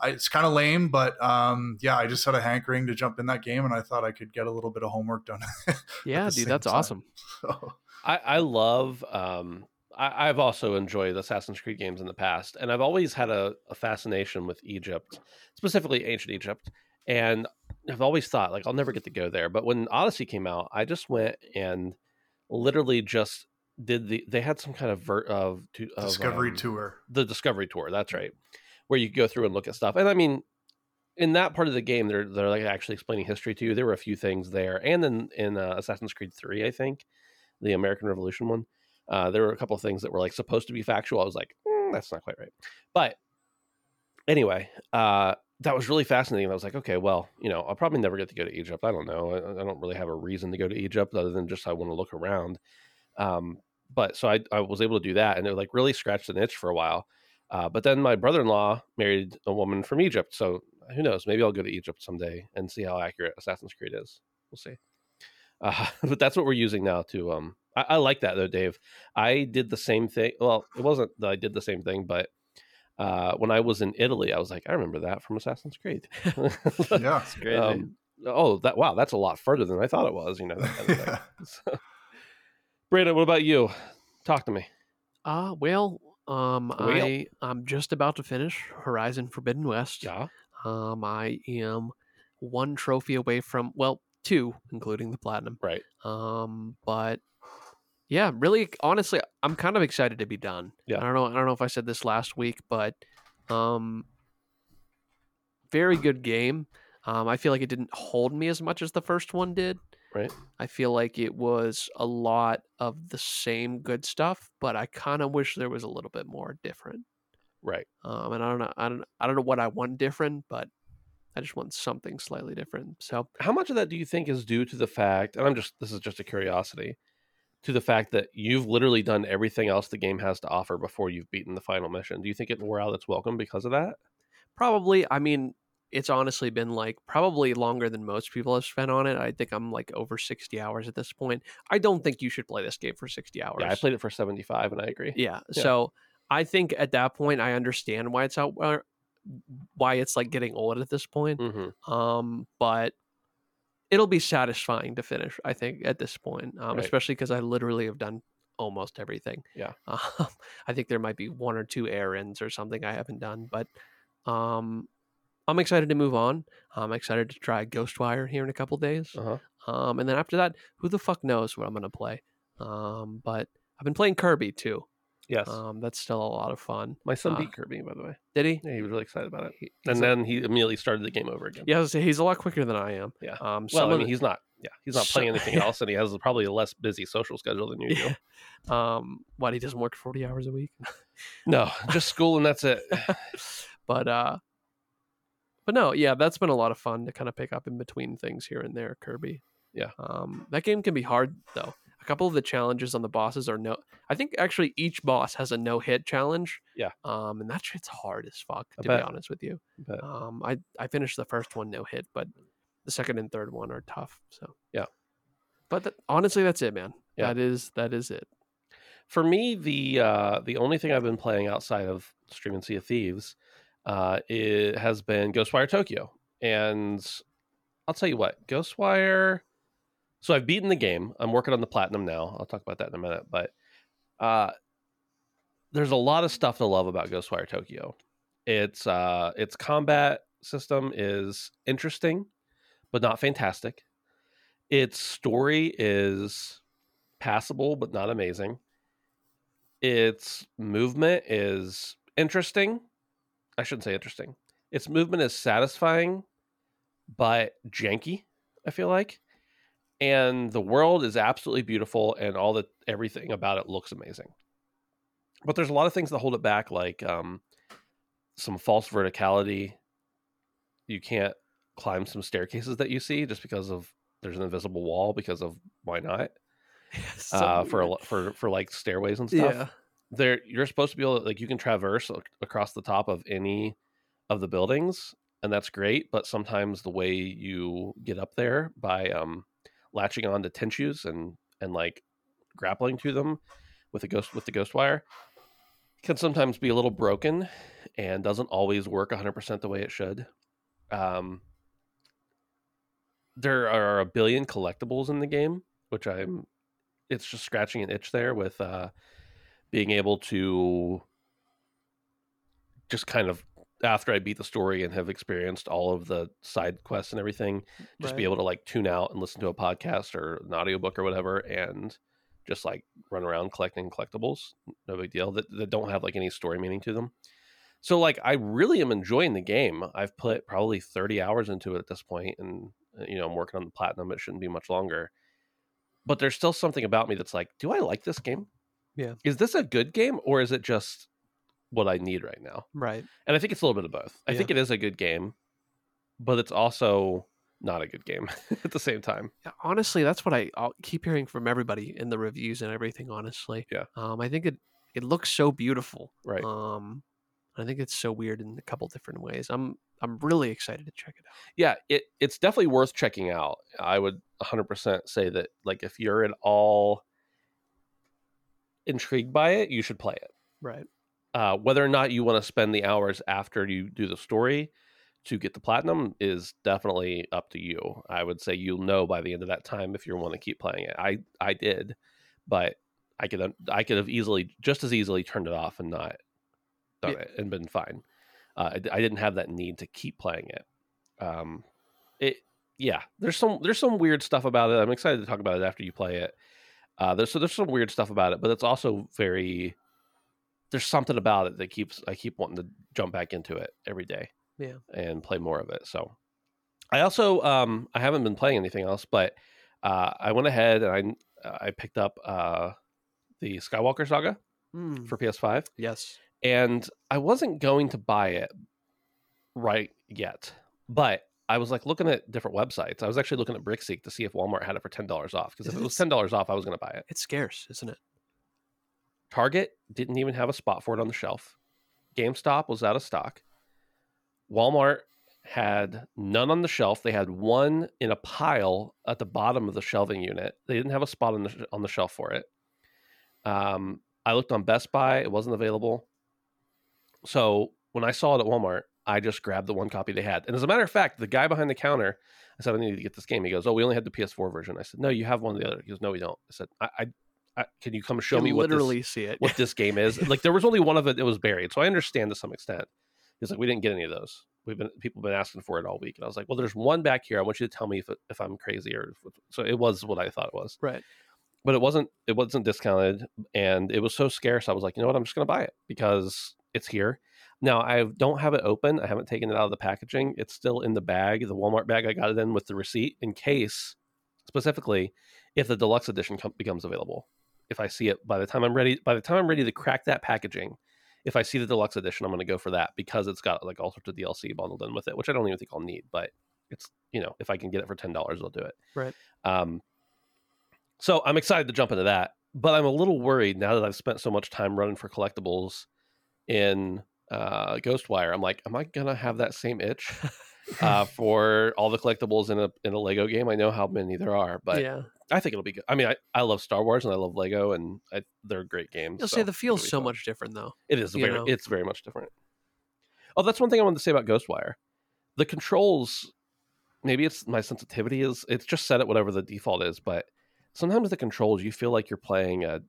I, it's kind of lame, but um, yeah, I just had a hankering to jump in that game, and I thought I could get a little bit of homework done. Yeah, dude, that's time. awesome. so, I, I love. Um, I, I've also enjoyed Assassin's Creed games in the past, and I've always had a, a fascination with Egypt, specifically ancient Egypt. And I've always thought like I'll never get to go there. But when Odyssey came out, I just went and literally just did the. They had some kind of ver, of, of Discovery um, Tour. the Discovery Tour. That's right, where you go through and look at stuff. And I mean, in that part of the game, they're they're like actually explaining history to you. There were a few things there, and in in uh, Assassin's Creed Three, I think, the American Revolution one, uh, there were a couple of things that were like supposed to be factual. I was like, "Mm, that's not quite right. But anyway, uh, that was really fascinating. I was like, okay, well, you know, I'll probably never get to go to Egypt. I don't know. I, I don't really have a reason to go to Egypt other than just I want to look around. Um, but so I, I was able to do that, and it like really scratched an itch for a while. Uh, but then my brother-in-law married a woman from Egypt, so who knows? Maybe I'll go to Egypt someday and see how accurate Assassin's Creed is. We'll see. Uh, but that's what we're using now to. Um, I, I like that though, Dave. I did the same thing. Well, it wasn't that I did the same thing, but uh, when I was in Italy, I was like, I remember that from Assassin's Creed. Yeah. It's crazy. Um, oh, that wow, that's a lot further than I thought it was. You know. That kind of thing. So- Brandon, what about you? Talk to me. Uh, well, um, Well. I I'm just about to finish Horizon Forbidden West. Yeah. Um, I am one trophy away from well, two, including the platinum. Right. Um, but yeah, really, honestly, I'm kind of excited to be done. Yeah. I don't know. I don't know if I said this last week, but um, very good game. Um, I feel like it didn't hold me as much as the first one did. Right. I feel like it was a lot of the same good stuff, but I kind of wish there was a little bit more different. Right. Um, and I don't know, I don't, I don't know what I want different, but I just want something slightly different. So How much of that do you think is due to the fact, and I'm just this is just a curiosity, to the fact that you've literally done everything else the game has to offer before you've beaten the final mission? Do you think it wore out its welcome because of that? probably, I mean, it's honestly been like probably longer than most people have spent on it. I think I'm like over 60 hours at this point. I don't think you should play this game for 60 hours. Yeah, I played it for 75 and I agree. Yeah. Yeah. So I think at that point, I understand why it's out, uh, why it's like getting old at this point. hmm Um, but it'll be satisfying to finish. I think at this point, um, Right. especially because I literally have done almost everything. Yeah. Um, I think there might be one or two errands or something I haven't done, but um, I'm excited to move on. I'm excited to try Ghostwire here in a couple days. Uh-huh. Um, and then after that, who the fuck knows what I'm gonna play? Um, but I've been playing Kirby too. Yes. Um, that's still a lot of fun. My son uh, beat Kirby, by the way. Did he? Yeah, he was really excited about it. He- And a- then he immediately started the game over again. yeah, I was say, he's a lot quicker than I am. Yeah. Um, Well, I mean, the- he's not. Yeah, he's not So- playing anything else, and he has probably a less busy social schedule than you do. Yeah. Um, what he doesn't work forty hours a week. No, just school and that's it. but uh, but no, yeah, that's been a lot of fun to kind of pick up in between things here and there. Kirby. Yeah. Um, that game can be hard though. A couple of the challenges on the bosses are no. I think actually each boss has a no hit challenge. Yeah. Um, and that shit's hard as fuck to be honest with you. But Um, I I finished the first one no hit, but the second and third one are tough. So Yeah. But that, honestly, that's it, man. Yeah. That is that is it. for me, the uh, the only thing I've been playing outside of Stream and Sea of Thieves, uh, it has been Ghostwire Tokyo, and I'll tell you what, Ghostwire. So I've beaten the game. I'm working on the platinum now. I'll talk about that in a minute, but uh, there's a lot of stuff to love about Ghostwire Tokyo. Its uh, its combat system is interesting, but not fantastic. Its story is passable, but not amazing its movement is interesting. I shouldn't say interesting. Its movement is satisfying, but janky, I feel like. And the world is absolutely beautiful and all the everything about it looks amazing. But there's a lot of things that hold it back, like um, some false verticality. You can't climb some staircases that you see just because of there's an invisible wall because of why not? So uh, for a, for for like stairways and stuff yeah. there you're supposed to be able to like you can traverse across the top of any of the buildings and that's great but sometimes the way you get up there by um latching on to tengus and and like grappling to them with the ghost with the ghost wire can sometimes be a little broken and doesn't always work 100% the way it should. Um there are a billion collectibles in the game which i'm it's just scratching an itch there with uh being able to just kind of after I beat the story and have experienced all of the side quests and everything, just be able to like tune out and listen to a podcast or an audiobook or whatever and just like run around collecting collectibles. No big deal. That, that don't have like any story meaning to them. So like I really am enjoying the game. I've put probably 30 hours into it at this point and uh, you know, I'm working on the platinum. It shouldn't be much longer. But there's still something about me that's like, do I like this game? Yeah. Is this a good game or is it just what I need right now? Right. And I think it's a little bit of both. I Yeah. think it is a good game, but it's also not a good game at the same time. Yeah, honestly, that's what I I'll keep hearing from everybody in the reviews and everything. Honestly, Yeah. Um, I think it it looks so beautiful. Right. Um, I think it's so weird in a couple different ways. I'm I'm really excited to check it out. yeah, it it's definitely worth checking out. I would 100% say that like if you're at all intrigued by it, you should play it. Right. Uh, whether or not you want to spend the hours after you do the story to get the platinum is definitely up to you. I would say you'll know by the end of that time if you want to keep playing it. I I did, but I could I could have easily just as easily turned it off and not done Yeah. it and been fine. Uh, I, I didn't have that need to keep playing it. Um, it yeah. There's some there's some weird stuff about it. I'm excited to talk about it after you play it. Uh, there's so there's some weird stuff about it, but it's also very there's something about it that keeps I keep wanting to jump back into it every day. Yeah. And play more of it. So I also um I haven't been playing anything else, but uh I went ahead and I I picked up uh the Skywalker Saga Mm, for PS5 yes. and I wasn't going to buy it right yet, but I was like looking at different websites. I was actually looking at Brickseek to see if Walmart had it for ten dollars off. Because if it was ten dollars off, I was going to buy it. It's scarce, isn't it? Target didn't even have a spot for it on the shelf. GameStop was out of stock. Walmart had none on the shelf. They had one in a pile at the bottom of the shelving unit. They didn't have a spot on the on the shelf for it. Um, I looked on Best Buy; it wasn't available. So when I saw it at Walmart, I just grabbed the one copy they had. And as a matter of fact, the guy behind the counter, I said, "I need to get this game." He goes, "Oh, we only had the PS4 version." I said, "No, you have one of the other." He goes, "No, we don't." I said, "I, I, I can you come show You me what this, see it. what this game is. Like there was only one of it that was buried, so I understand to some extent. He's like, we didn't get any of those. We've been people have been asking for it all week, and I was like, well, there's one back here. I want you to tell me if if I'm crazy or if, so. It was what I thought it was, right. but it wasn't. It wasn't discounted, and it was so scarce. I was like, you know what? I'm just gonna buy it because it's here. Now I don't have it open. I haven't taken it out of the packaging. It's still in the bag, the Walmart bag. I got it in with the receipt in case, specifically, if the deluxe edition com- becomes available. If I see it by the time I'm ready, by the time I'm ready to crack that packaging, if I see the deluxe edition, I'm going to go for that because it's got like all sorts of DLC bundled in with it, which I don't even think I'll need. But it's you know, if I can get it for ten dollars, I'll do it. Right. Um. So I'm excited to jump into that, but I'm a little worried now that I've spent so much time running for collectibles in uh, Ghostwire. I'm like, am I gonna have that same itch uh, for all the collectibles in a in a Lego game? I know how many there are, but yeah. I think it'll be good. I mean, I, I love Star Wars and I love Lego, and I, they're great games. You'll so say the feel's so fun. much different though. It is very. know? It's very much different. Oh, that's one thing I wanted to say about Ghostwire. The controls, maybe it's my sensitivity is it's just set at whatever the default is, but sometimes the controls you feel like you're playing a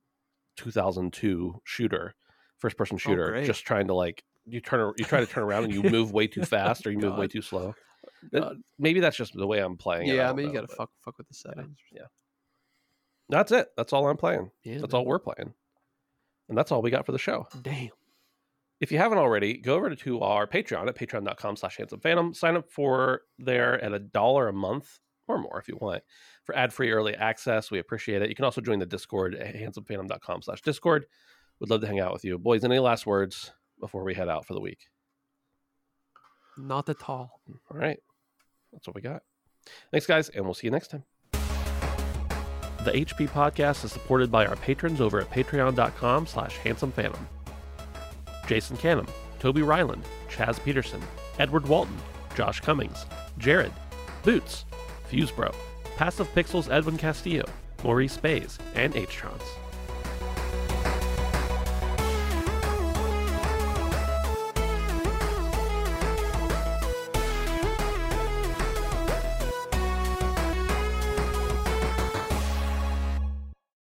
2002 shooter, first person oh, shooter, Oh, just trying to like you turn you try to turn around and you move way too fast or you move way too slow. God. Maybe that's just the way I'm playing. it, Yeah, I mean you gotta but fuck fuck with the settings. That's it. That's all I'm playing. Yeah, That's man. all we're playing, and that's all we got for the show. Damn. if you haven't already, go over to our Patreon at patreon.com slash handsome phantom. Sign up for there at a dollar a month or more if you want for ad-free early access. We appreciate it. You can also join the Discord at handsomephantom.com slash Discord. We'd love to hang out with you. Boys, any last words before we head out for the week? Not at all. All right. That's what we got. Thanks, guys, and we'll see you next time. The HP podcast is supported by our patrons over at patreon.com slash handsomephantom. Jason Canham, Toby Ryland, Chaz Peterson, Edward Walton, Josh Cummings, Jared, Boots, Fusebro, Passive Pixels Edwin Castillo, Maurice Bays, and H-Trons.